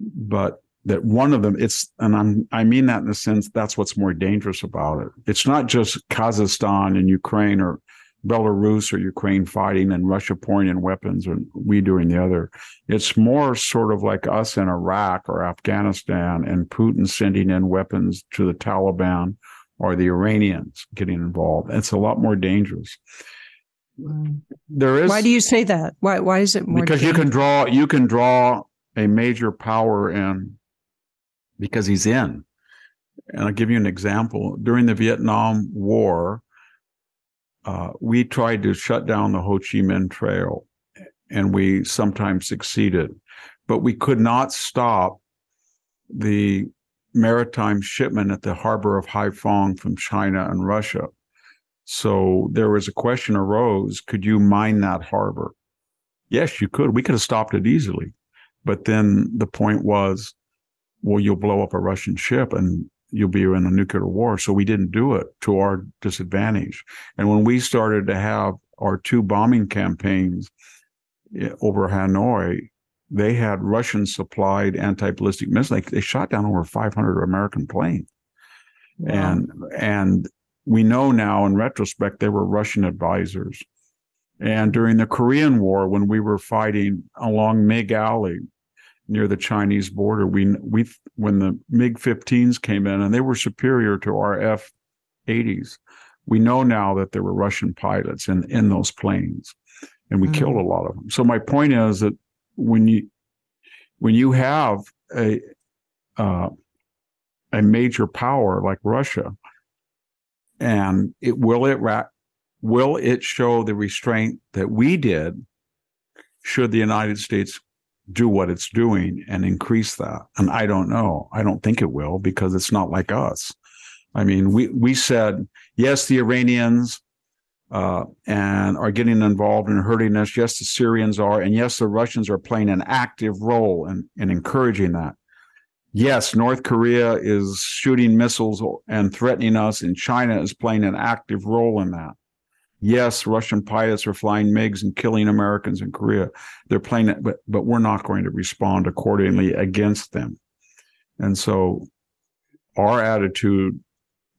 But that one of them, it's, and I'm, I mean that in the sense that's what's more dangerous about it. It's not just Kazakhstan and Ukraine or Belarus or Ukraine fighting and Russia pouring in weapons and we doing the other. It's more sort of like us in Iraq or Afghanistan and Putin sending in weapons to the Taliban or the Iranians getting involved. It's a lot more dangerous. There is why do you say that? Why why is it more because you can draw you can draw a major power in because he's in. And I'll give you an example. During the Vietnam War, uh, we tried to shut down the Ho Chi Minh Trail, and we sometimes succeeded, but we could not stop the maritime shipment at the harbor of Haiphong from China and Russia. So there was a question arose: Could you mine that harbor? Yes, you could. We could have stopped it easily, but then the point was, well, you'll blow up a Russian ship and you'll be in a nuclear war. So we didn't do it to our disadvantage. And when we started to have our two bombing campaigns eh, over Hanoi, they had Russian supplied anti ballistic missiles. They shot down over 500 American planes. And, and we know now in retrospect, they were Russian advisors. And during the Korean War, when we were fighting along Mig Alley, near the Chinese border. We we when the MiG 15s came in and they were superior to our F 80s. We know now that there were Russian pilots in in those planes, and we Mhm. killed a lot of them. So my point is that when you when you have a uh, a major power like Russia, and it will it ra- will it show the restraint that we did should the United States do what it's doing and increase that. And I don't know. I don't think it will because it's not like us. I mean, we we said yes, the Iranians uh, and are getting involved and hurting us. Yes, the Syrians are, and yes, the Russians are playing an active role in, in encouraging that. Yes, North Korea is shooting missiles and threatening us, and China is playing an active role in that. Yes, Russian pilots are flying MiGs and killing Americans in Korea. They're playing it, but but we're not going to respond accordingly against them. And so our attitude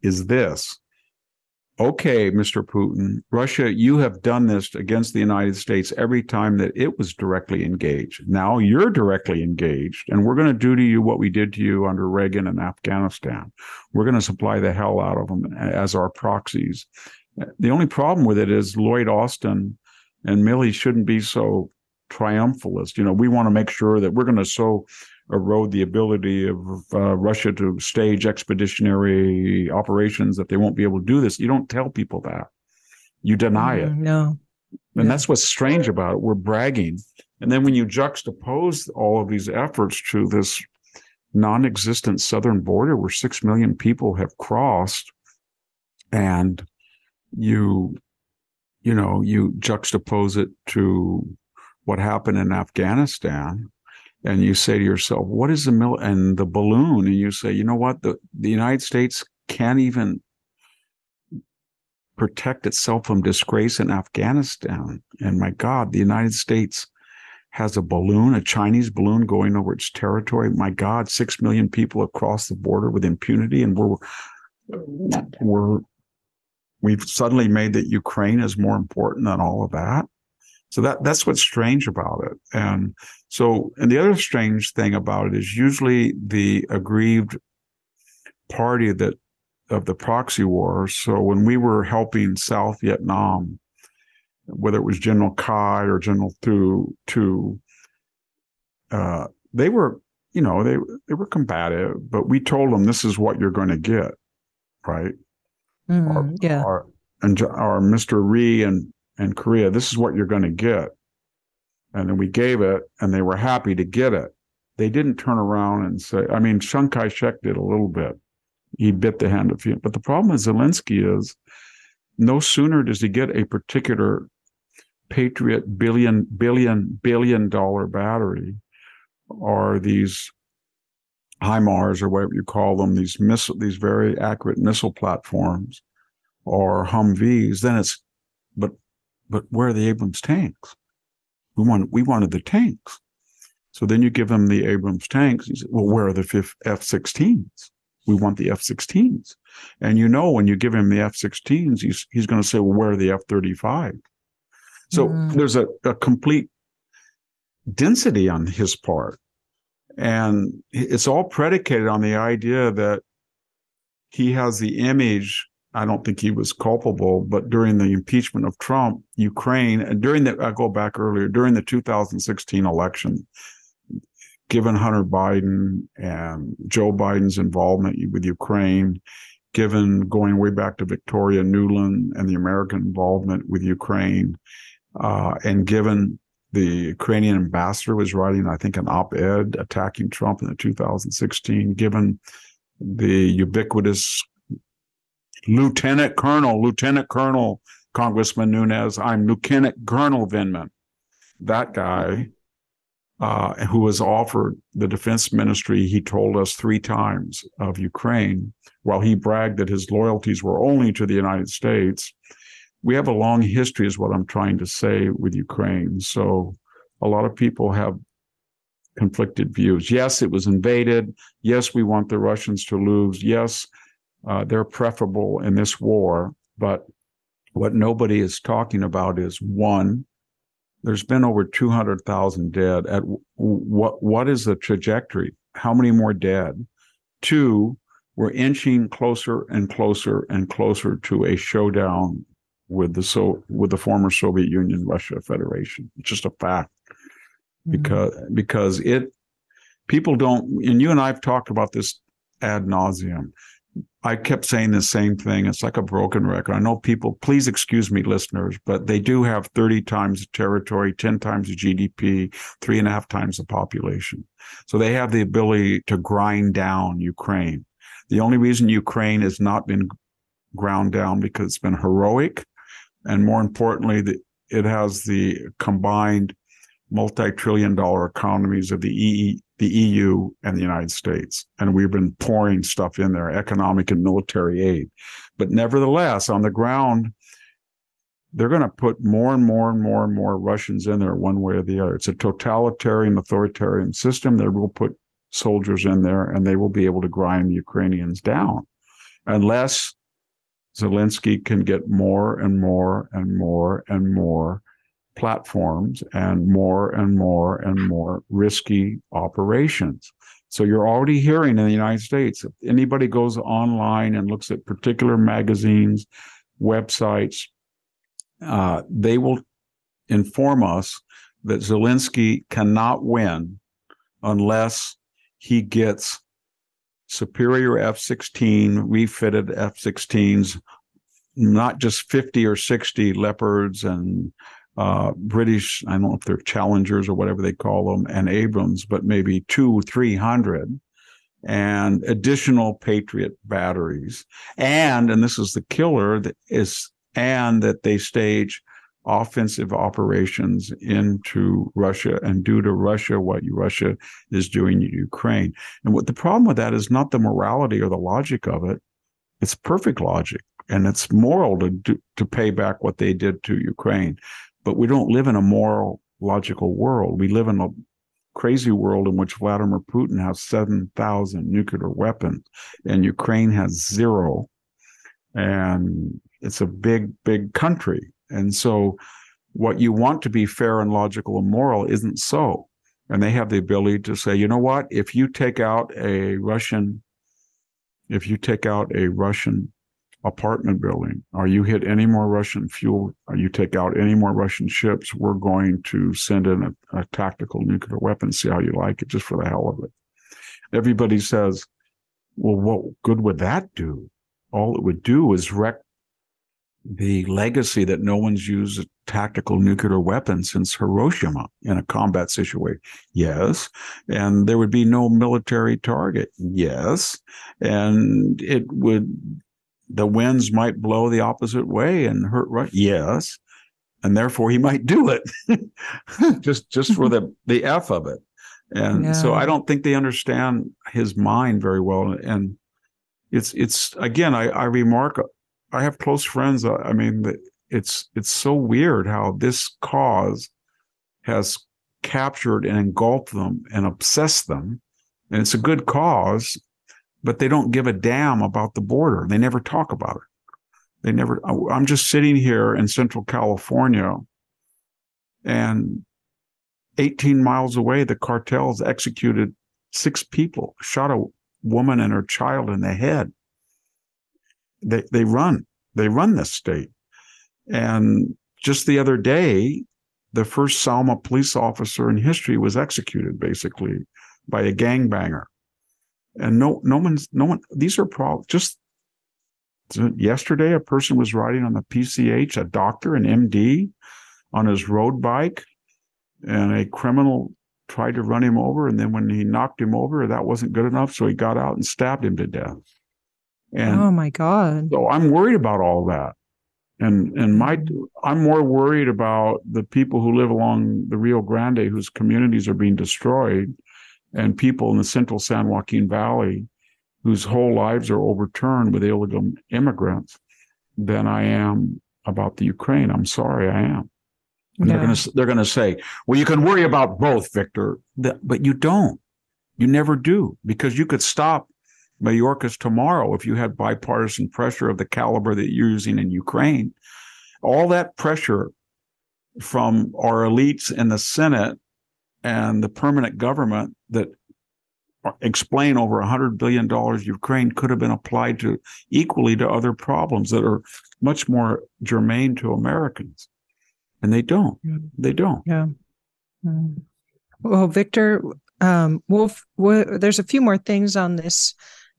is this okay, Mr. Putin, Russia, you have done this against the United States every time that it was directly engaged. Now you're directly engaged, and we're going to do to you what we did to you under Reagan and Afghanistan. We're going to supply the hell out of them as our proxies. The only problem with it is Lloyd Austin and Milley shouldn't be so triumphalist. You know, we want to make sure that we're going to so erode the ability of uh, Russia to stage expeditionary operations that they won't be able to do this. You don't tell people that. You deny Mm, it. No. And that's what's strange about it. We're bragging. And then when you juxtapose all of these efforts to this non existent southern border where six million people have crossed, and you, you know, you juxtapose it to what happened in Afghanistan, and you say to yourself, what is the mil and the balloon? And you say, you know what? The, the United States can't even protect itself from disgrace in Afghanistan. And my God, the United States has a balloon, a Chinese balloon going over its territory. My God, six million people across the border with impunity, and we're we're we've suddenly made that Ukraine is more important than all of that. So that that's what's strange about it. And so, and the other strange thing about it is usually the aggrieved party that of the proxy war. So when we were helping South Vietnam, whether it was General Ky or General Thieu, to uh, they were, you know, they they were combative, but we told them this is what you're going to get, right? Mm, Or- yeah. Or and our Mr. Rhee and and Korea, this is what you're going to get, and then we gave it, and they were happy to get it. They didn't turn around and say, I mean, Chiang Kai-shek did a little bit. He bit the hand of few, but the problem with Zelensky is no sooner does he get a particular Patriot billion, billion, billion dollar battery or these HIMARS or whatever you call them, these missile, these very accurate missile platforms or Humvees, then it's, but, but where are the Abrams tanks? We want, we wanted the tanks. So then you give them the Abrams tanks. You say, well, where are the F-16s? We want the F-16s. And you know, when you give him the F-16s, he's, he's going to say, well, where are the F-35? So Mm. there's a, a complete density on his part. And it's all predicated on the idea that he has the image. I don't think he was culpable, but during the impeachment of Trump, Ukraine, and during the, I go back earlier, during the 2016 election, given Hunter Biden and Joe Biden's involvement with Ukraine, given going way back to Victoria Nuland and the American involvement with Ukraine, uh, and given the Ukrainian ambassador was writing, I think, an op-ed attacking Trump in the 2016, given the ubiquitous Lieutenant Colonel, Lieutenant Colonel Congressman Nunes, I'm Lieutenant Colonel Vindman. that guy uh, who was offered the defense ministry, he told us three times of Ukraine, while he bragged that his loyalties were only to the United States we have a long history is what i'm trying to say with ukraine. So a lot of people have conflicted views. Yes it was invaded. Yes we want the russians to lose. Yes uh, they're preferable in this war. But what nobody is talking about is one there's been over 200,000 dead at what what is the trajectory? How many more dead? Two we're inching closer and closer and closer to a showdown with the so with the former Soviet Union, Russia Federation. It's just a fact mm-hmm. because because it people don't and you and I've talked about this ad nauseum. I kept saying the same thing. It's like a broken record. I know people, please excuse me, listeners, but they do have 30 times the territory, 10 times the GDP, three and a half times the population. So they have the ability to grind down Ukraine. The only reason Ukraine has not been ground down because it's been heroic And more importantly, it has the combined multi-trillion dollar economies of the EE, the EU and the United States. And we've been pouring stuff in there, economic and military aid. But nevertheless, on the ground, they're going to put more and more and more and more Russians in there one way or the other. It's a totalitarian, authoritarian system. They will put soldiers in there and they will be able to grind the Ukrainians down unless Zelensky can get more and more and more and more platforms and more and more and more risky operations. So you're already hearing in the United States, if anybody goes online and looks at particular magazines, websites, uh, they will inform us that Zelensky cannot win unless he gets superior F 16 refitted F 16s, not just 50 or 60 Leopards and uh, British, I don't know if they're Challengers or whatever they call them, and Abrams, but maybe two, 300 and additional Patriot batteries. And, and this is the killer, that is, and that they stage offensive operations into Russia and do to Russia what Russia is doing to Ukraine. And what the problem with that is not the morality or the logic of it. It's perfect logic and it's moral to to pay back what they did to Ukraine. But we don't live in a moral, logical world. We live in a crazy world in which Vladimir Putin has 7,000 nuclear weapons and Ukraine has zero. And it's a big, big country. And so what you want to be fair and logical and moral isn't so. And they have the ability to say, you know what, if you take out a Russian, if you take out a Russian apartment building, or you hit any more Russian fuel, or you take out any more Russian ships, we're going to send in a, a tactical nuclear weapon, see how you like it, just for the hell of it. Everybody says, well, what good would that do? All it would do is wreck the legacy that no one's used a tactical nuclear weapon since Hiroshima in a combat situation. Yes. And there would be no military target. Yes. And it would, the winds might blow the opposite way and hurt right. Yes. And therefore he might do it (laughs) just, just for the, (laughs) the F of it. And yeah. so I don't think they understand his mind very well. And it's, it's again, I, I remark I have close friends. I mean, it's it's so weird how this cause has captured and engulfed them and obsessed them. And it's a good cause, but they don't give a damn about the border. They never talk about it. They never. I'm just sitting here in Central California, and 18 miles away, the cartels executed six people, shot a woman and her child in the head they, they run, they run this state. And just the other day, the first Selma police officer in history was executed basically by a gangbanger. And no, no one's, no one, these are problems. Just yesterday, a person was riding on the PCH, a doctor, an MD, on his road bike, and a criminal tried to run him over. And then when he knocked him over, that wasn't good enough. So he got out and stabbed him to death. And oh my God. So I'm worried about all that. And and my mm-hmm. I'm more worried about the people who live along the Rio Grande whose communities are being destroyed and people in the central San Joaquin Valley whose whole lives are overturned with illegal immigrants than I am about the Ukraine. I'm sorry, I am. And yeah. they're going to they're going to say, "Well, you can worry about both, Victor," but you don't. You never do because you could stop Mayorkas tomorrow if you had bipartisan pressure of the caliber that you're using in Ukraine. All that pressure from our elites in the Senate and the permanent government that explain over $100 billion Ukraine could have been applied to equally to other problems that are much more germane to Americans. And they don't. They don't. Yeah. Mm. Well, Victor, um, Wolf, there's a few more things on this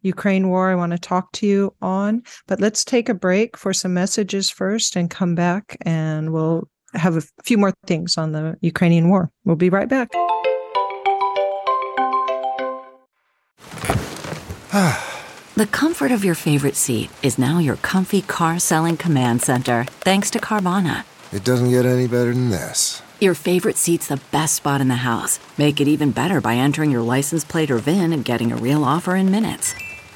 Ukraine war I want to talk to you on. But let's take a break for some messages first and come back and we'll have a few more things on the Ukrainian war. We'll be right back. (sighs) The comfort of your favorite seat is now your comfy car selling command center, thanks to Carvana. It doesn't get any better than this. Your favorite seat's the best spot in the house. Make it even better by entering your license plate or VIN and getting a real offer in minutes.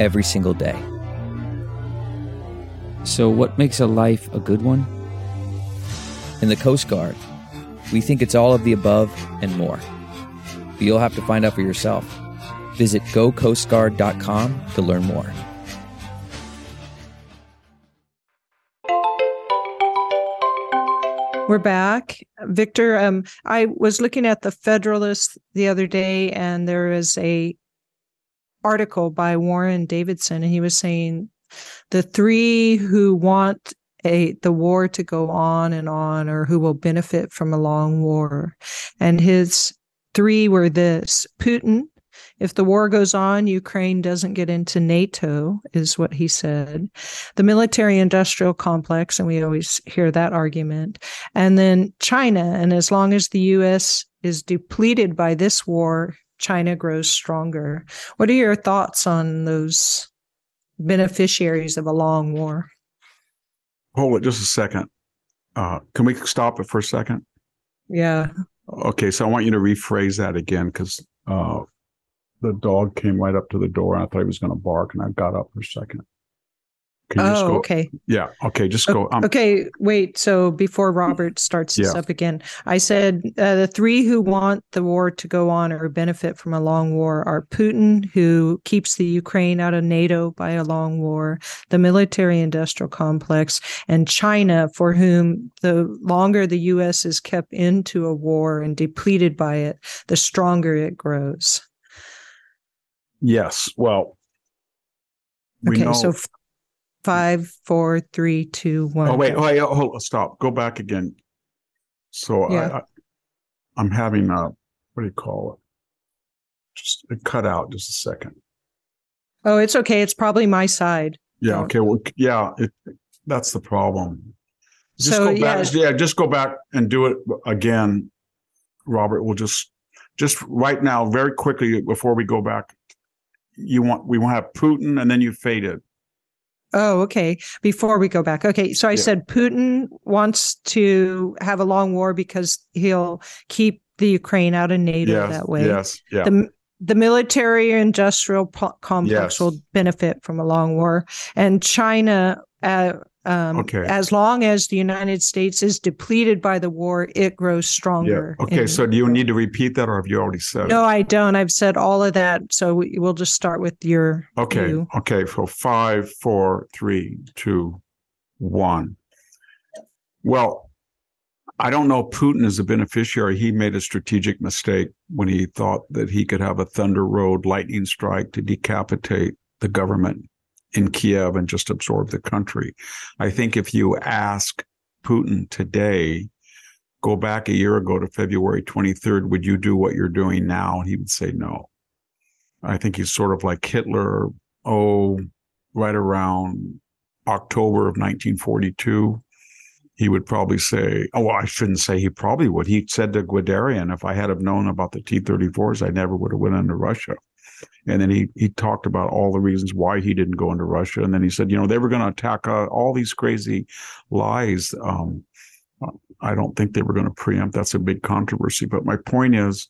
every single day. So, what makes a life a good one? In the Coast Guard, we think it's all of the above and more. But you'll have to find out for yourself. Visit gocoastguard.com to learn more. We're back. Victor, um, I was looking at the Federalist the other day, and there is a article by Warren Davidson, and he was saying the three who want a the war to go on and on, or who will benefit from a long war, and his three were this: Putin, if the war goes on, Ukraine doesn't get into NATO, is what he said. The military industrial complex, and we always hear that argument. And then China. And as long as the U.S. is depleted by this war, China grows stronger. What are your thoughts on those beneficiaries of a long war? Hold it just a second. Uh, can we stop it for a second? Yeah. Okay, so I want you to rephrase that again because uh, the dog came right up to the door and I thought he was going to bark and I got up for a second. Can you oh, go? okay. Yeah. Okay. Just go. Um, okay. Wait. So before Robert starts this yeah. up again, I said uh, the three who want the war to go on or benefit from a long war are Putin, who keeps the Ukraine out of NATO by a long war, the military industrial complex, and China, for whom the longer the U.S. is kept into a war and depleted by it, the stronger it grows. Yes. Well, we okay. Know... So f- five, four, three, two, one. Oh wait! Oh, wait, hold, stop. Go back again. So yeah. I, am having a what do you call it? Just it cut out. Just a second. Oh, it's okay. It's probably my side. Yeah. Okay. Well, yeah. It, that's the problem. Just so, go back. Yeah. yeah. Just go back and do it again. Robert, we'll just just right now, very quickly before we go back you want we want to have Putin and then you fade it. Oh, okay. Before we go back. Okay. So I yeah. said Putin wants to have a long war because he'll keep the Ukraine out of NATO yes, that way. Yes. Yeah. The, the military industrial complex yes. will benefit from a long war. And China, uh, um, okay. As long as the United States is depleted by the war, it grows stronger. Yeah. Okay. So do you need to repeat that, or have you already said? No, I don't. I've said all of that. So we, will just start with your. Okay. View. Okay. So five, four, three, two, one. Well, I don't know. Putin is a beneficiary. He made a strategic mistake when he thought that he could have a Thunder Road lightning strike to decapitate the government in Kiev and just absorb the country. I think if you ask Putin today, go back a year ago to February 23rd, would you do what you're doing now? And he would say no. I think he's sort of like Hitler, oh, right around October of 1942. He would probably say, oh, well, I shouldn't say he probably would. He said to Guderian, if I had have known about the T-34s, I never would have went into Russia. And then he he talked about all the reasons why he didn't go into Russia. And then he said, you know, they were going to attack uh, all these crazy lies. Um, I don't think they were going to preempt. That's a big controversy. But my point is,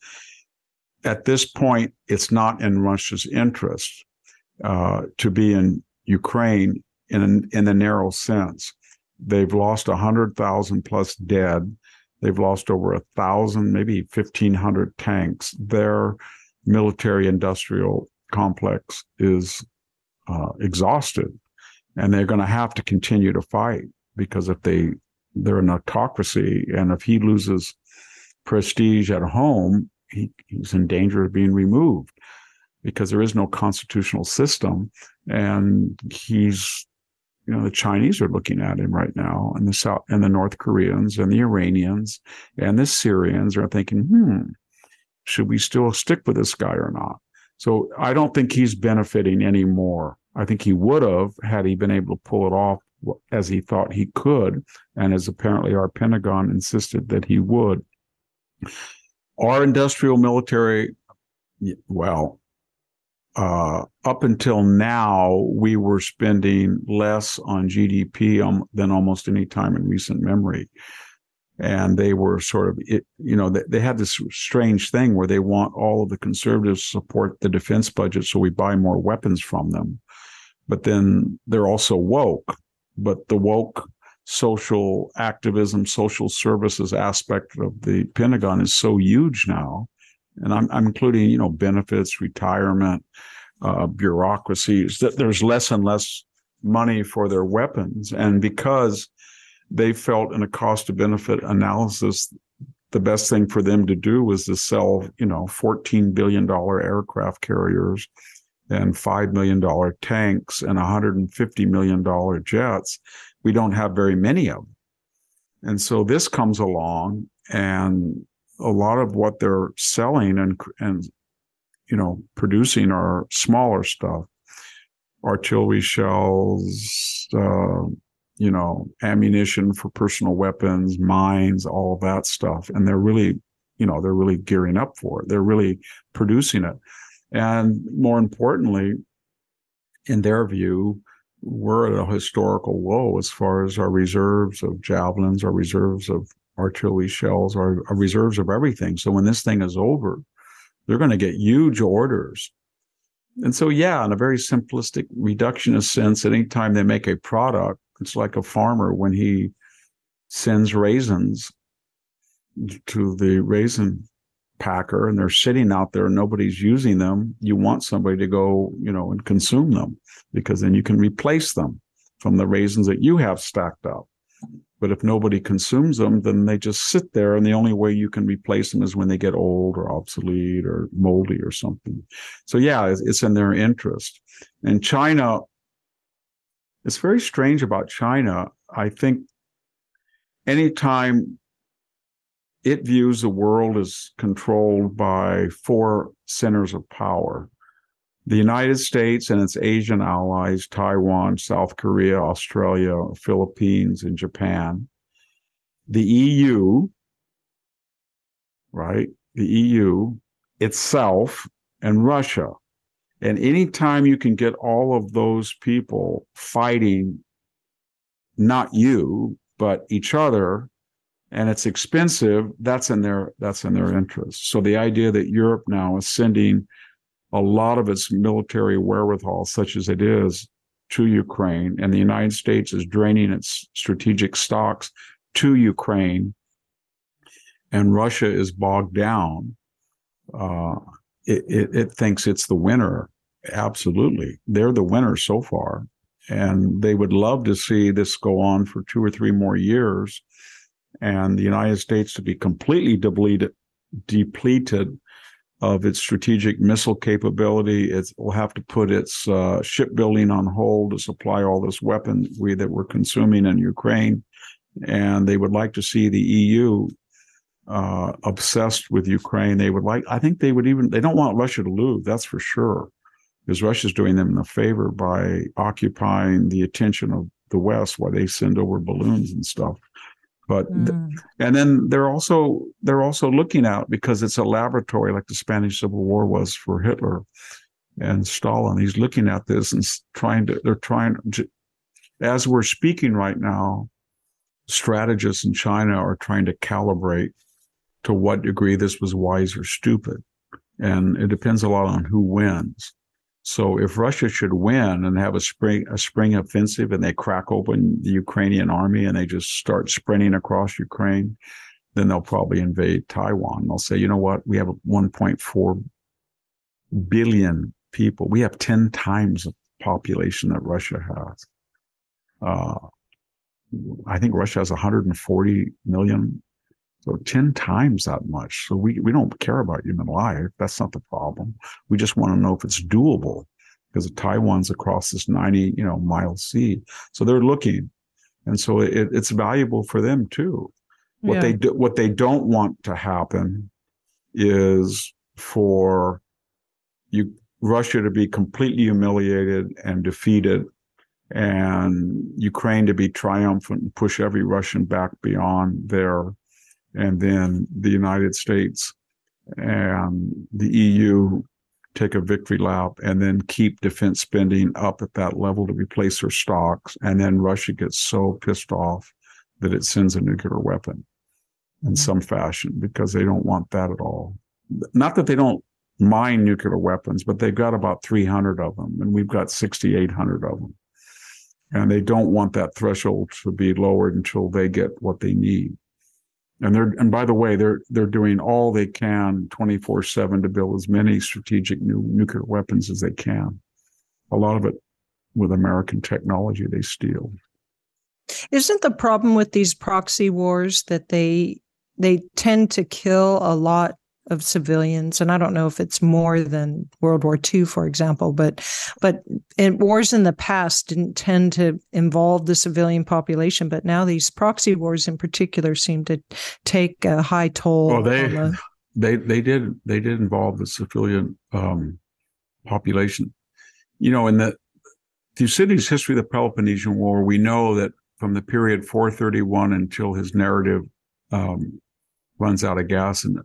at this point, it's not in Russia's interest uh, to be in Ukraine in in the narrow sense. They've lost hundred thousand plus dead. They've lost over a thousand, maybe fifteen hundred tanks. They're military industrial complex is uh, exhausted and they're going to have to continue to fight because if they they're an autocracy and if he loses prestige at home he, he's in danger of being removed because there is no constitutional system and he's you know the Chinese are looking at him right now, and the South and the North Koreans and the Iranians and the Syrians are thinking, hmm, should we still stick with this guy or not? So I don't think he's benefiting anymore. I think he would have had he been able to pull it off as he thought he could, and as apparently our Pentagon insisted that he would. Our industrial military, well, uh, up until now, we were spending less on GDP um, than almost any time in recent memory. And they were sort of, you know, they, they had this strange thing where they want all of the conservatives to support the defense budget so we buy more weapons from them. But then they're also woke. But the woke social activism, social services aspect of the Pentagon is so huge now. And I'm, I'm including, you know, benefits, retirement, uh, bureaucracies, that there's less and less money for their weapons. And because they felt in a cost to benefit analysis, the best thing for them to do was to sell, you know, $14 billion aircraft carriers and $5 million tanks and $150 million jets we don't have very many of them. And so this comes along and a lot of what they're selling and, and, you know, producing are smaller stuff, artillery shells, uh, you know, ammunition for personal weapons, mines, all that stuff. And they're really, you know, they're really gearing up for it. They're really producing it. And more importantly, in their view, we're at a historical low as far as our reserves of javelins, our reserves of artillery shells, our, our reserves of everything. So when this thing is over, they're going to get huge orders. And so, yeah, in a very simplistic reductionist sense, at any time they make a product, it's like a farmer when he sends raisins to the raisin packer and they're sitting out there and nobody's using them. You want somebody to go, you know, and consume them because then you can replace them from the raisins that you have stacked up. But if nobody consumes them, then they just sit there. And the only way you can replace them is when they get old or obsolete or moldy or something. So, yeah, it's in their interest. And China, it's very strange about China. I think anytime it views the world as controlled by four centers of power the United States and its Asian allies, Taiwan, South Korea, Australia, Philippines, and Japan, the EU, right? The EU itself, and Russia. And anytime you can get all of those people fighting, not you, but each other, and it's expensive, that's in their that's in their interest. So the idea that Europe now is sending a lot of its military wherewithal, such as it is, to Ukraine, and the United States is draining its strategic stocks to Ukraine, and Russia is bogged down. Uh, it, it, it thinks it's the winner. Absolutely, they're the winner so far, and they would love to see this go on for two or three more years, and the United States to be completely depleted, depleted of its strategic missile capability. It will have to put its uh, shipbuilding on hold to supply all this weaponry that we're consuming in Ukraine. And they would like to see the EU uh, obsessed with Ukraine. They would like, I think they would even, they don't want Russia to lose, that's for sure, because Russia's doing them a favor by occupying the attention of the West while they send over balloons and stuff. But mm. and then they're also they're also looking out because it's a laboratory like the Spanish Civil War was for Hitler and Stalin. He's looking at this and trying to they're trying to as we're speaking right now, strategists in China are trying to calibrate to what degree this was wise or stupid. And it depends a lot on who wins. So if Russia should win and have a spring a spring offensive and they crack open the Ukrainian army and they just start sprinting across Ukraine, then they'll probably invade Taiwan. They'll say, you know what, we have 1.4 billion people. We have 10 times the population that Russia has. Uh, I think Russia has 140 million so 10 times that much. So we, we don't care about human life. That's not the problem. We just want to know if it's doable. because Taiwan's across this 90, you know, mile sea. So they're looking. And so it, it's valuable for them too. What Yeah. they do, what they don't want to happen is for you Russia to be completely humiliated and defeated and Ukraine to be triumphant and push every Russian back beyond there and then the United States and the EU take a victory lap and then keep defense spending up at that level to replace their stocks. And then Russia gets so pissed off that it sends a nuclear weapon in some fashion because they don't want that at all. Not that they don't mine nuclear weapons, but they've got about 300 of them and we've got 6,800 of them. And they don't want that threshold to be lowered until they get what they need. And they're and by the way, they're they're doing all they can 24/7 to build as many strategic new nuclear weapons as they can. A lot of it with American technology they steal. Isn't the problem with these proxy wars that they they tend to kill a lot of civilians and I don't know if it's more than World War II for example but but in wars in the past didn't tend to involve the civilian population but now these proxy wars in particular seem to take a high toll Well, they on the- they they did they did involve the civilian um, population. You know, in the Thucydides' history of the Peloponnesian War, we know that from the period 431 until his narrative um, runs out of gas and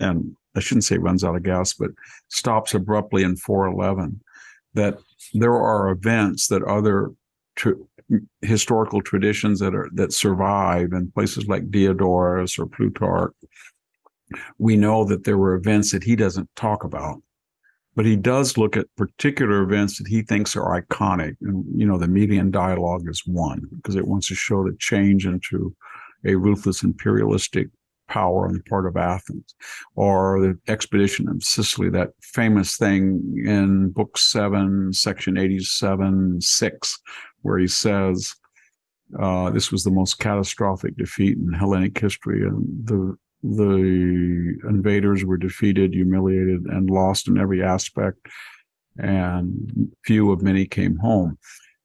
and I shouldn't say runs out of gas, but stops abruptly in 411, that there are events that other tr- historical traditions that are that survive in places like Diodorus or Plutarch. We know that there were events that he doesn't talk about, but he does look at particular events that he thinks are iconic. And you know, the Melian dialogue is one because it wants to show the change into a ruthless imperialistic power on the part of Athens, or the expedition of Sicily, that famous thing in book seven, section 87, six, where he says, uh, this was the most catastrophic defeat in Hellenic history, and the the invaders were defeated, humiliated, and lost in every aspect, and few of many came home.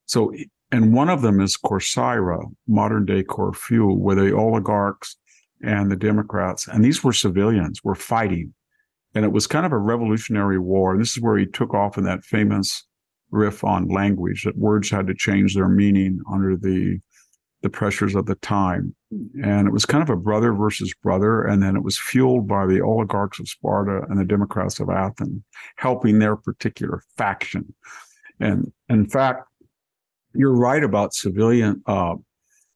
So, and one of them is Corcyra, modern day Corfu, where the oligarchs and the Democrats, and these were civilians, were fighting. And it was kind of a revolutionary war. And this is where he took off in that famous riff on language that words had to change their meaning under the the pressures of the time. And it was kind of a brother versus brother. And then it was fueled by the oligarchs of Sparta and the Democrats of Athens, helping their particular faction. And in fact, you're right about civilian uh,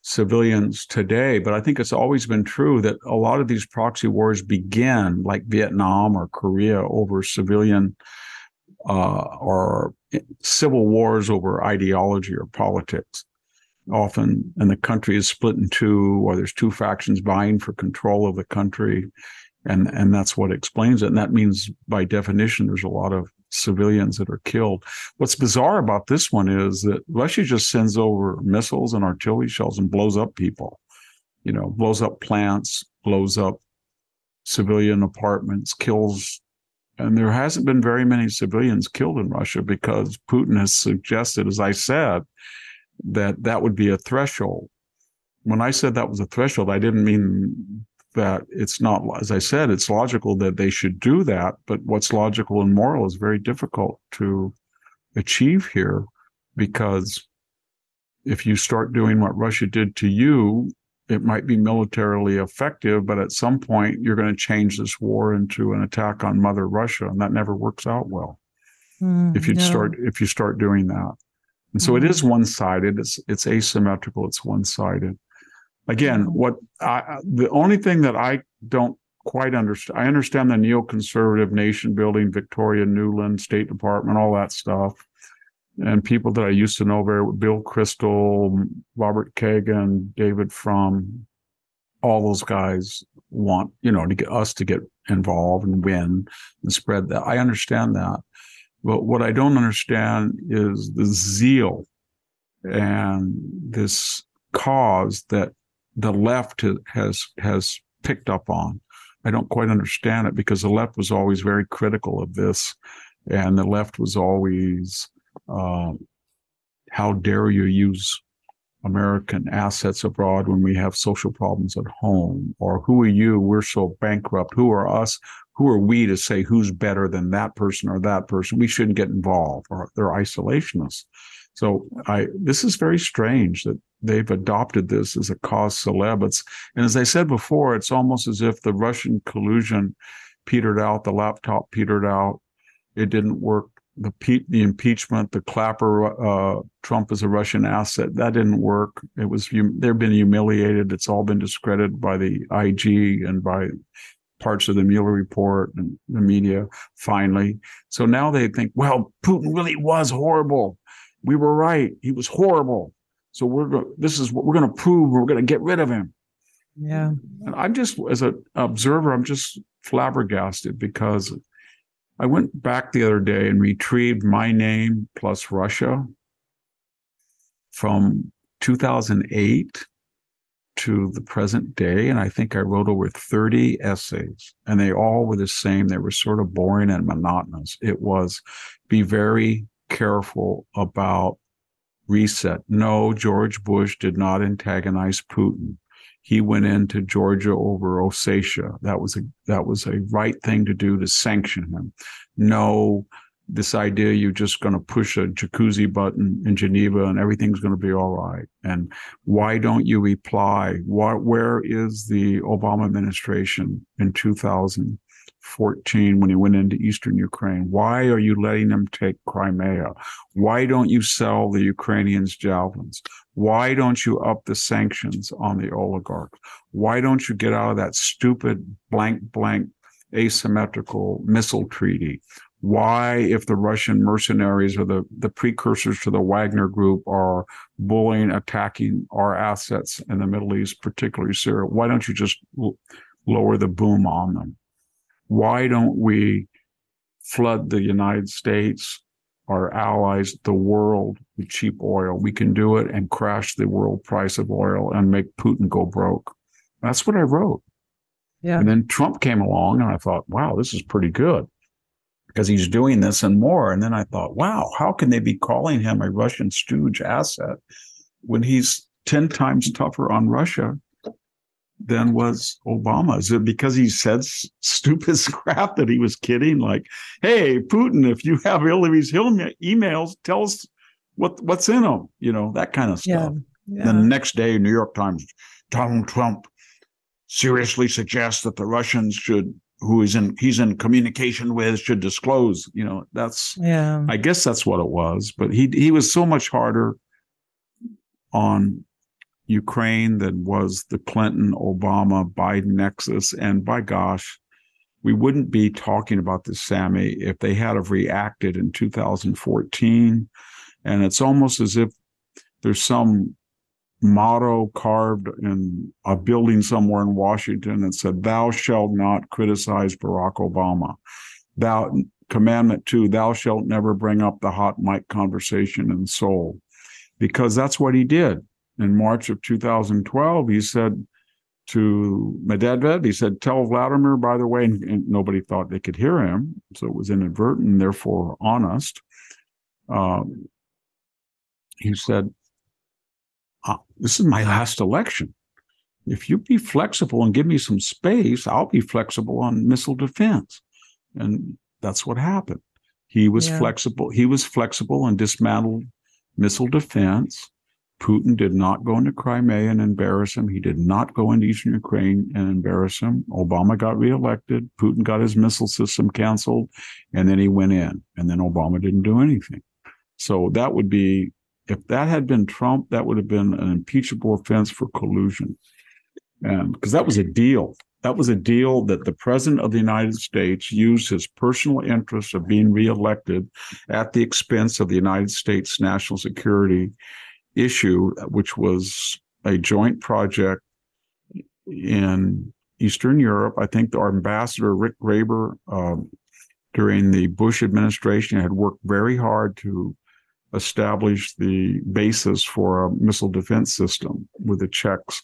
civilians today, but I think it's always been true that a lot of these proxy wars begin like Vietnam or Korea over civilian uh, or civil wars over ideology or politics. Often, and the country is split in two, or there's two factions vying for control of the country, and and that's what explains it. And that means, by definition, there's a lot of civilians that are killed. What's bizarre about this one is that Russia just sends over missiles and artillery shells and blows up people. You know, blows up plants, blows up civilian apartments, kills. And there hasn't been very many civilians killed in Russia because Putin has suggested, as I said, that that would be a threshold. When I said that was a threshold, I didn't mean that it's not, as I said, it's logical that they should do that. But what's logical and moral is very difficult to achieve here because if you start doing what Russia did to you, it might be militarily effective, but at some point you're going to change this war into an attack on Mother Russia, and that never works out well. Mm, if you no. start if you start doing that, and so it is one sided. It's it's asymmetrical. It's one sided. Again, what I, the only thing that I don't quite understand, I understand the neoconservative nation building, Victoria Nuland, State Department, all that stuff, and people that I used to know very, Bill Kristol, Robert Kagan, David Frum, all those guys want you know to get us to get involved and win and spread that. I understand that, but what I don't understand is the zeal and this cause that the left has has picked up on. I don't quite understand it because the left was always very critical of this, and the left was always uh, how dare you use American assets abroad when we have social problems at home? Or who are you? We're so bankrupt. Who are us? Who are we to say who's better than that person or that person? We shouldn't get involved or they're isolationists. So I, this is very strange that they've adopted this as a cause celeb. It's, and as I said before, it's almost as if the Russian collusion petered out, the laptop petered out. It didn't work the the impeachment, the Clapper uh, Trump is a Russian asset that didn't work. It was they've been humiliated. It's all been discredited by the IG and by parts of the Mueller report and the media. Finally, so now they think, well, Putin really was horrible. We were right. He was horrible. So we're go- this is what we're going to prove. We're going to get rid of him. Yeah. And I'm just as an observer, I'm just flabbergasted because I went back the other day and retrieved my name plus Russia from 2008 to the present day. And I think I wrote over 30 essays, and they all were the same. They were sort of boring and monotonous. It was be very careful about reset. No, George Bush did not antagonize Putin he went into Georgia over Ossetia. That was a that was a right thing to do to sanction him. No, this idea you're just going to push a jacuzzi button in Geneva and everything's going to be all right. And why don't you reply? What, where is the Obama administration in 2000? 14 when he went into eastern Ukraine. Why are you letting them take Crimea? Why don't you sell the Ukrainians javelins? Why don't you up the sanctions on the oligarchs? Why don't you get out of that stupid blank blank asymmetrical missile treaty? Why, if the Russian mercenaries or the, the precursors to the Wagner group are bullying, attacking our assets in the Middle East, particularly Syria, why don't you just lower the boom on them? Why don't we flood the United States, our allies, the world with cheap oil? We can do it and crash the world price of oil and make Putin go broke. That's what I wrote. Yeah. And then Trump came along and I thought, wow, this is pretty good because he's doing this and more. And then I thought, wow, how can they be calling him a Russian stooge asset when he's 10 times tougher on Russia than was Obama. Is it because he said stupid (laughs) crap that he was kidding? Like, hey, Putin, if you have Hillary's emails, tell us what what's in them. You know that kind of stuff. Yeah, yeah. Then the next day, New York Times, Donald Trump seriously suggests that the Russians should, who he's in he's in communication with, should disclose. You know, that's yeah. I guess that's what it was. But he he was so much harder on Ukraine than was the Clinton, Obama, Biden nexus. And by gosh, we wouldn't be talking about this, Sami, if they had have reacted in 2014. And it's almost as if there's some motto carved in a building somewhere in Washington that said, Thou shalt not criticize Barack Obama. Thou, commandment two, thou shalt never bring up the hot mic conversation in Seoul. Because that's what he did in March of 2012, he said to Medvedev, he said, tell Vladimir, by the way, and, and nobody thought they could hear him. So it was inadvertent, and therefore honest. Um, he said, uh, this is my last election. If you be flexible and give me some space, I'll be flexible on missile defense. And that's what happened. He was yeah. flexible. He was flexible and dismantled missile defense. Putin did not go into Crimea and embarrass him. He did not go into Eastern Ukraine and embarrass him. Obama got reelected. Putin got his missile system canceled, and then he went in. And then Obama didn't do anything. So that would be, if that had been Trump, that would have been an impeachable offense for collusion. Um, because that was a deal. That was a deal that the president of the United States used his personal interest of being reelected at the expense of the United States national security issue, which was a joint project in Eastern Europe. I think our ambassador, Rick Graber, um, during the Bush administration had worked very hard to establish the basis for a missile defense system with the Czechs.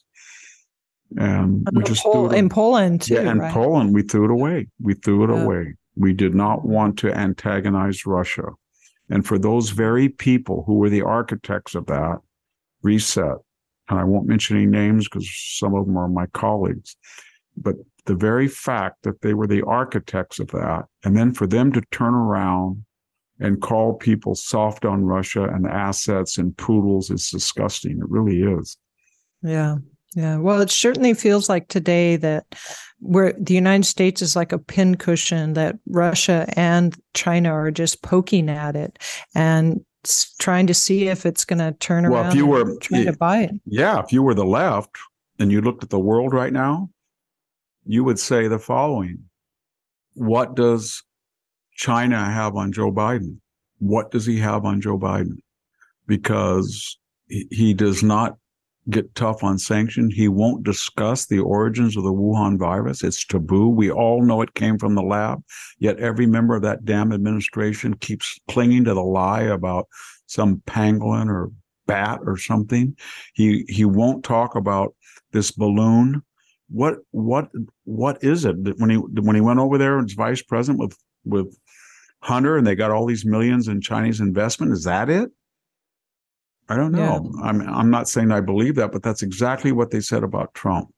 And we just Pol- in Poland too. Yeah, in right? Poland we threw it away. We threw it yeah. away. We did not want to antagonize Russia. And for those very people who were the architects of that reset, and I won't mention any names because some of them are my colleagues, but the very fact that they were the architects of that, and then for them to turn around and call people soft on Russia and assets and poodles is disgusting. It really is. Yeah. Yeah. Well, it certainly feels like today that where the United States is like a pincushion that Russia and China are just poking at it and trying to see if it's going to turn around. well, around. If you were trying to buy it. Yeah. If you were the left and you looked at the world right now, you would say the following What does China have on Joe Biden? What does he have on Joe Biden? Because he does not get tough on sanctions. He won't discuss the origins of the Wuhan virus. It's taboo. We all know it came from the lab, yet every member of that damn administration keeps clinging to the lie about some pangolin or bat or something. He he won't talk about this balloon. What what what is it when he when he went over there as vice president with with Hunter and they got all these millions in Chinese investment? Is that it? I don't know. Yeah. I'm I'm not saying I believe that, but that's exactly what they said about Trump.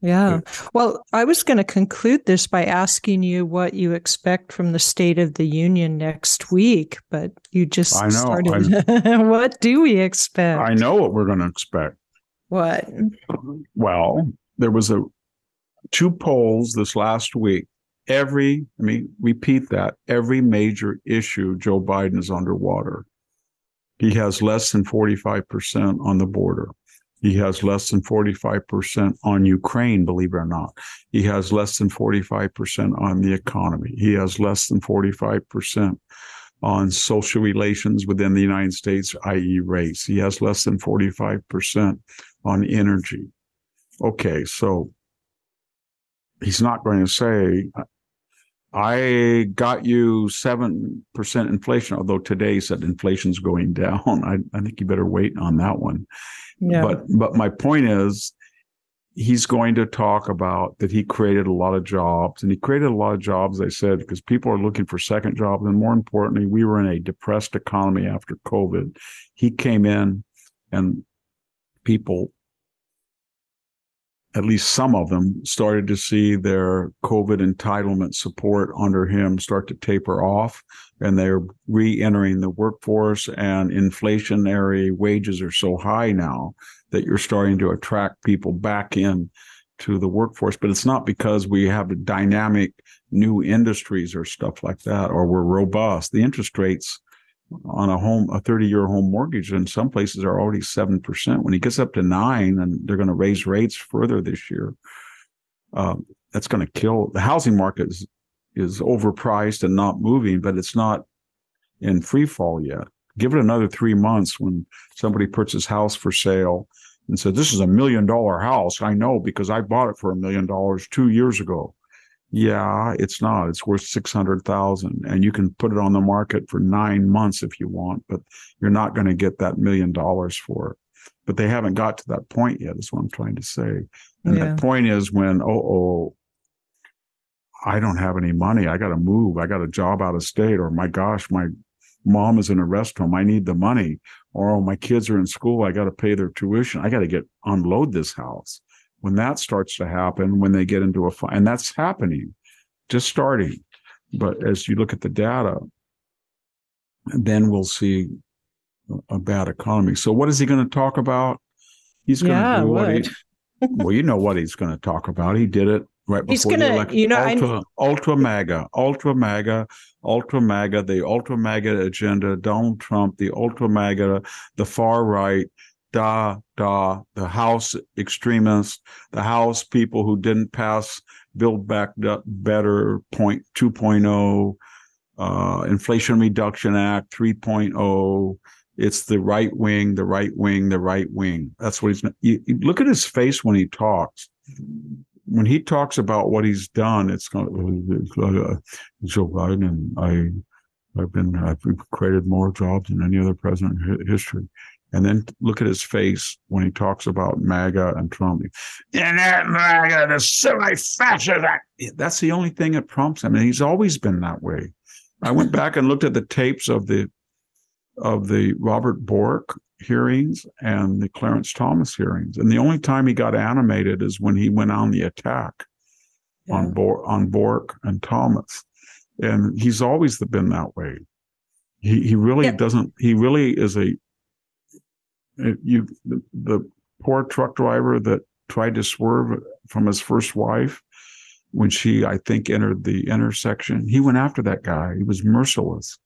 Yeah. Well, I was going to conclude this by asking you what you expect from the State of the Union next week, but you just I know, started. (laughs) what do we expect? I know what we're going to expect. What? Well, there was a two polls this last week. Every, I mean, repeat that. Every major issue, Joe Biden is underwater. He has less than 45% on the border. He has less than 45% on Ukraine, believe it or not. He has less than 45% on the economy. He has less than 45% on social relations within the United States, i.e., race. He has less than 45% on energy. Okay, so he's not going to say, I got you 7% inflation, although today said inflation's going down. (laughs) I, I think you better wait on that one. Yeah. But but my point is he's going to talk about that he created a lot of jobs and he created a lot of jobs, I said, because people are looking for second jobs. And more importantly, we were in a depressed economy after COVID. He came in and people at least some of them started to see their COVID entitlement support under him start to taper off, and they're re-entering the workforce. And inflationary wages are so high now that you're starting to attract people back in to the workforce. But it's not because we have dynamic new industries or stuff like that, or we're robust. The interest rates on a home, a 30 year home mortgage in some places are already 7%. When he gets up to nine and they're going to raise rates further this year, um, that's going to kill the housing market is, is overpriced and not moving, but it's not in free fall yet. Give it another three months when somebody puts his house for sale and said, This is a million dollar house. I know because I bought it for a million dollars two years ago. Yeah, it's not. It's worth 600,000 and you can put it on the market for 9 months if you want, but you're not going to get that million dollars for it. But they haven't got to that point yet is what I'm trying to say. And yeah. that point is when oh oh I don't have any money. I got to move. I got a job out of state or my gosh, my mom is in a rest home. I need the money. Or oh, my kids are in school. I got to pay their tuition. I got to get unload this house when that starts to happen, when they get into a fight, and that's happening, just starting. But as you look at the data, then we'll see a bad economy. So what is he going to talk about? He's going yeah, to do what, what he, well, you know what he's going to talk about. He did it right before he's gonna, the election. You know, ultra, ultra MAGA, ultra MAGA, ultra MAGA, the ultra MAGA agenda, Donald Trump, the ultra MAGA, the far right, da da the house extremists the house people who didn't pass build back better point 2.0 uh, inflation reduction act 3.0 it's the right wing the right wing the right wing. That's what he's you, you look at his face when he talks. When he talks about what he's done it's uh, joe biden i I've been I've created more jobs than any other president in history. And then look at his face when he talks about MAGA and Trump. And that MAGA, the semi-fascist. That's the only thing that prompts him. And he's always been that way. I went back and looked at the tapes of the of the Robert Bork hearings and the Clarence Thomas hearings. And the only time he got animated is when he went on the attack yeah. on Bork, on Bork and Thomas. And he's always been that way. He he really yeah. doesn't. He really is a you the, the poor truck driver that tried to swerve from his first wife when she, I think, entered the intersection. He went after that guy. He was merciless.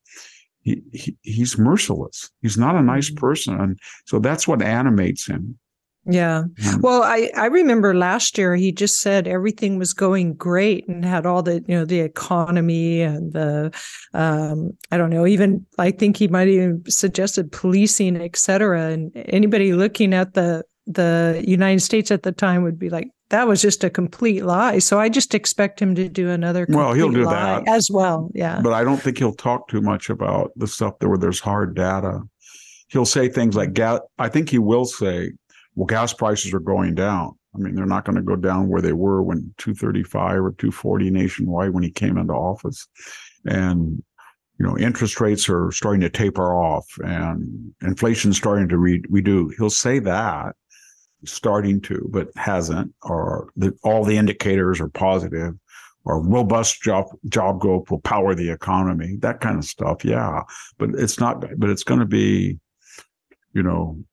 He, he he's merciless. He's not a nice mm-hmm. person, and so that's what animates him. Yeah. Well, I, I remember last year he just said everything was going great and had all the, you know, the economy and the, um, I don't know, even I think he might even suggested policing, et cetera. And anybody looking at the, the United States at the time would be like, that was just a complete lie. So I just expect him to do another. Well, he'll do that as well. Yeah. But I don't think he'll talk too much about the stuff there where there's hard data. He'll say things like, I think he will say, well, gas prices are going down. I mean, they're not going to go down where they were when 235 or 240 nationwide when he came into office. And, you know, interest rates are starting to taper off and inflation's starting to re- redo. He'll say that starting to, but hasn't, or the, all the indicators are positive, or robust job job growth will power the economy. That kind of stuff, yeah. But it's not. But it's going to be, you know,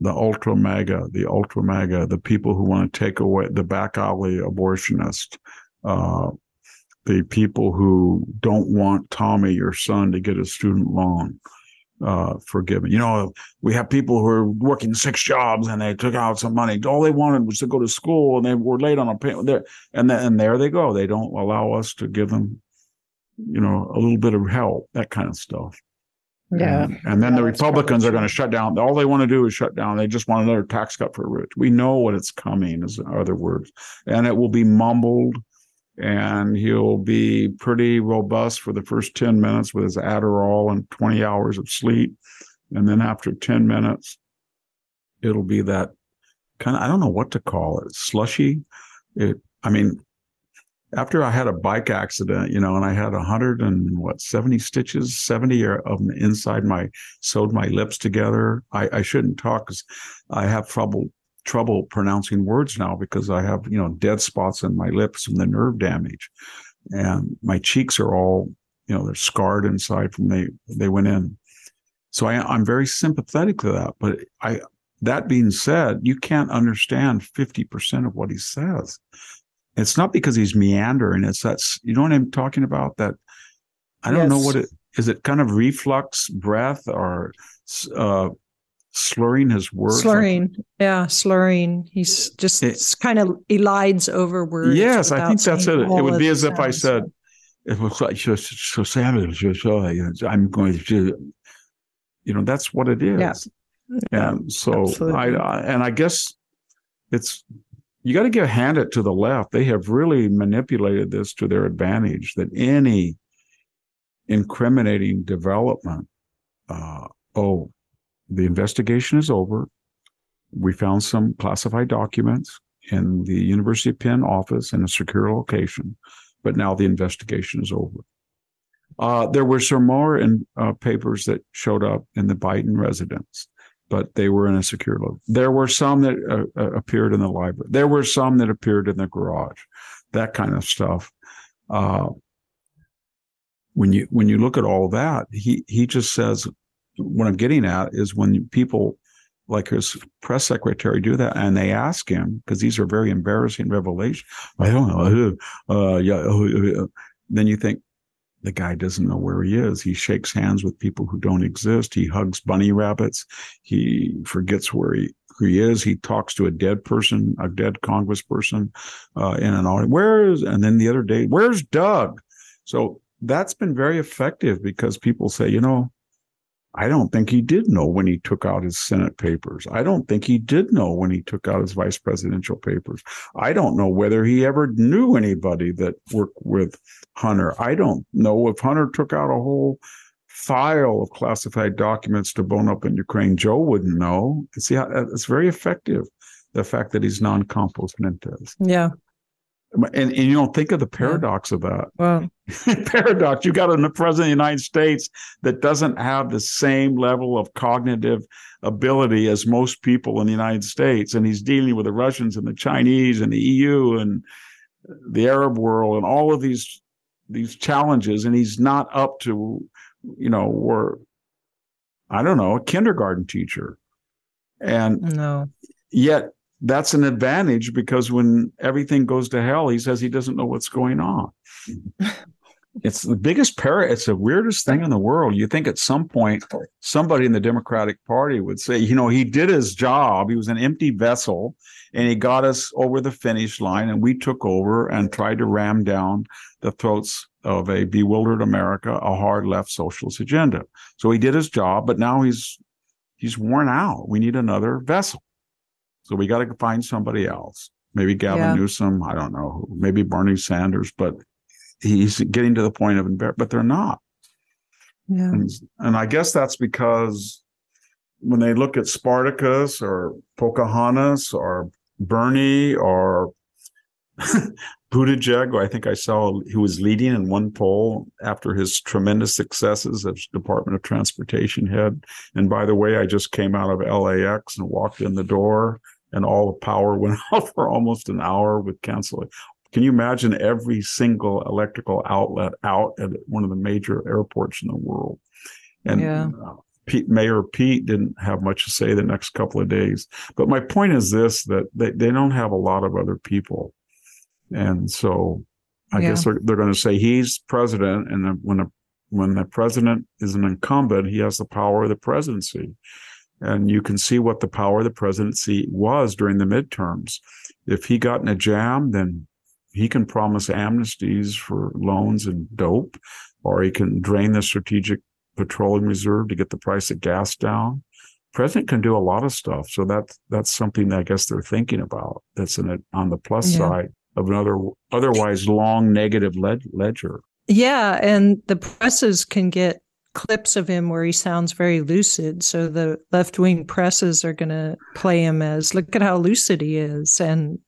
the ultra mega, the ultra mega, the people who want to take away the back alley abortionist, uh, the people who don't want Tommy, your son, to get a student loan uh, forgiven. You know, we have people who are working six jobs and they took out some money. All they wanted was to go to school and they were late on a payment. There and then, and there they go. They don't allow us to give them, you know, a little bit of help, that kind of stuff. Yeah. And, and then yeah, the Republicans are going to shut down. All they want to do is shut down. They just want another tax cut for rich. We know what it's coming, is other words. And it will be mumbled and he'll be pretty robust for the first 10 minutes with his Adderall and 20 hours of sleep. And then after 10 minutes, it'll be that kind of, I don't know what to call it, slushy. It, I mean, after I had a bike accident, you know, and I had a hundred and what, 70 stitches, 70 of them inside my, sewed my lips together. I, I shouldn't talk because I have trouble trouble pronouncing words now because I have, you know, dead spots in my lips from the nerve damage. And my cheeks are all, you know, they're scarred inside from they they went in. So I, I'm very sympathetic to that. But I that being said, you can't understand 50% of what he says. It's not because he's meandering. It's that's you know what I'm talking about? That I don't yes. know what it is. It kind of reflux breath or uh, slurring his words. Slurring, like, yeah, slurring. He's just it, kind of elides over words. Yes, I think that's it. It would be as if I said, "It was like so, so savage." I'm going to, you know, that's what it is. Yeah. And so I, I, and I guess it's you got to give a hand it to the left. They have really manipulated this to their advantage. That any incriminating development, uh, oh, the investigation is over. We found some classified documents in the University of Penn office in a secure location, but now the investigation is over. Uh, there were some more in, uh, papers that showed up in the Biden residence, but they were in a secure location. There were some that uh, uh, appeared in the library. There were some that appeared in the garage, that kind of stuff. Uh, when you when you look at all that, he he just says what I'm getting at is when people like his press secretary do that and they ask him because these are very embarrassing revelations. I don't know. Uh, yeah. Uh, uh, then you think the guy doesn't know where he is. He shakes hands with people who don't exist. He hugs bunny rabbits. He forgets where he, who he is. He talks to a dead person, a dead congressperson uh, in an audience. Where is, and then the other day, where's Doug? So that's been very effective because people say, you know, I don't think he did know when he took out his Senate papers. I don't think he did know when he took out his vice presidential papers. I don't know whether he ever knew anybody that worked with Hunter. I don't know if Hunter took out a whole file of classified documents to bone up in Ukraine. Joe wouldn't know. See how it's very effective. The fact that he's non compos mentis. Yeah. And, and you don't think of the paradox yeah. of that. Well, (laughs) paradox. You got a president of the United States that doesn't have the same level of cognitive ability as most people in the United States, and he's dealing with the Russians and the Chinese and the EU and the Arab world and all of these these challenges, and he's not up to, you know, or I don't know, a kindergarten teacher, and no, yet that's an advantage because when everything goes to hell, he says he doesn't know what's going on. (laughs) it's the biggest para it's the weirdest thing in the world. You think at some point somebody in the democratic party would say you know he did his job. He was an empty vessel and he got us over the finish line and we took over and tried to ram down the throats of a bewildered america a hard left socialist agenda. So he did his job but now he's he's worn out. We need another vessel. So we got to find somebody else. Maybe gavin yeah. newsom i don't know maybe bernie sanders but he's getting to the point of embarrassment, but they're not. Yeah. And, and I guess that's because when they look at Spartacus or Pocahontas or Bernie or (laughs) Buttigieg, who I think I saw he was leading in one poll after his tremendous successes as Department of Transportation head. And by the way, I just came out of LAX and walked in the door, and all the power (laughs) went out for almost an hour with canceling can you imagine every single electrical outlet out at one of the major airports in the world? And yeah. uh, Pete, Mayor Pete didn't have much to say the next couple of days. But my point is this: that they, they don't have a lot of other people, and so I yeah. guess they're, they're going to say he's president, and when a when the president is an incumbent, he has the power of the presidency. And you can see what the power of the presidency was during the midterms. If he got in a jam, then he can promise amnesties for loans and dope, or he can drain the strategic petroleum reserve to get the price of gas down. President can do a lot of stuff, so that's that's something that I guess they're thinking about. That's in on the plus yeah. side of another otherwise long negative led- ledger. Yeah, and the presses can get clips of him where he sounds very lucid. So the left wing presses are going to play him as look at how lucid he is. And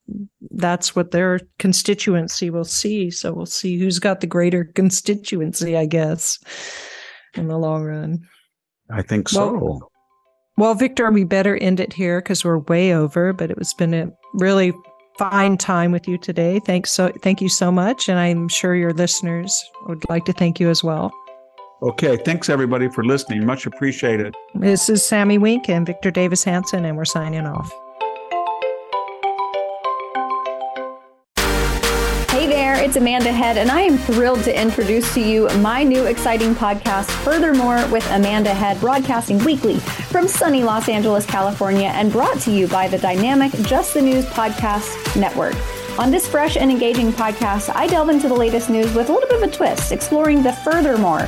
that's what their constituency will see. So we'll see who's got the greater constituency, I guess, in the long run. I think so. Well, well Victor, we better end it here because we're way over, but it was been a really fine time with you today. Thanks so thank you so much. And I'm sure your listeners would like to thank you as well. Okay, thanks everybody for listening. Much appreciated. This is Sami Winc and Victor Davis Hanson, and we're signing off. Hey there, it's Amanda Head, and I am thrilled to introduce to you my new exciting podcast, Furthermore with Amanda Head, broadcasting weekly from sunny Los Angeles, California, and brought to you by the dynamic Just the News Podcast Network. On this fresh and engaging podcast, I delve into the latest news with a little bit of a twist, exploring the furthermore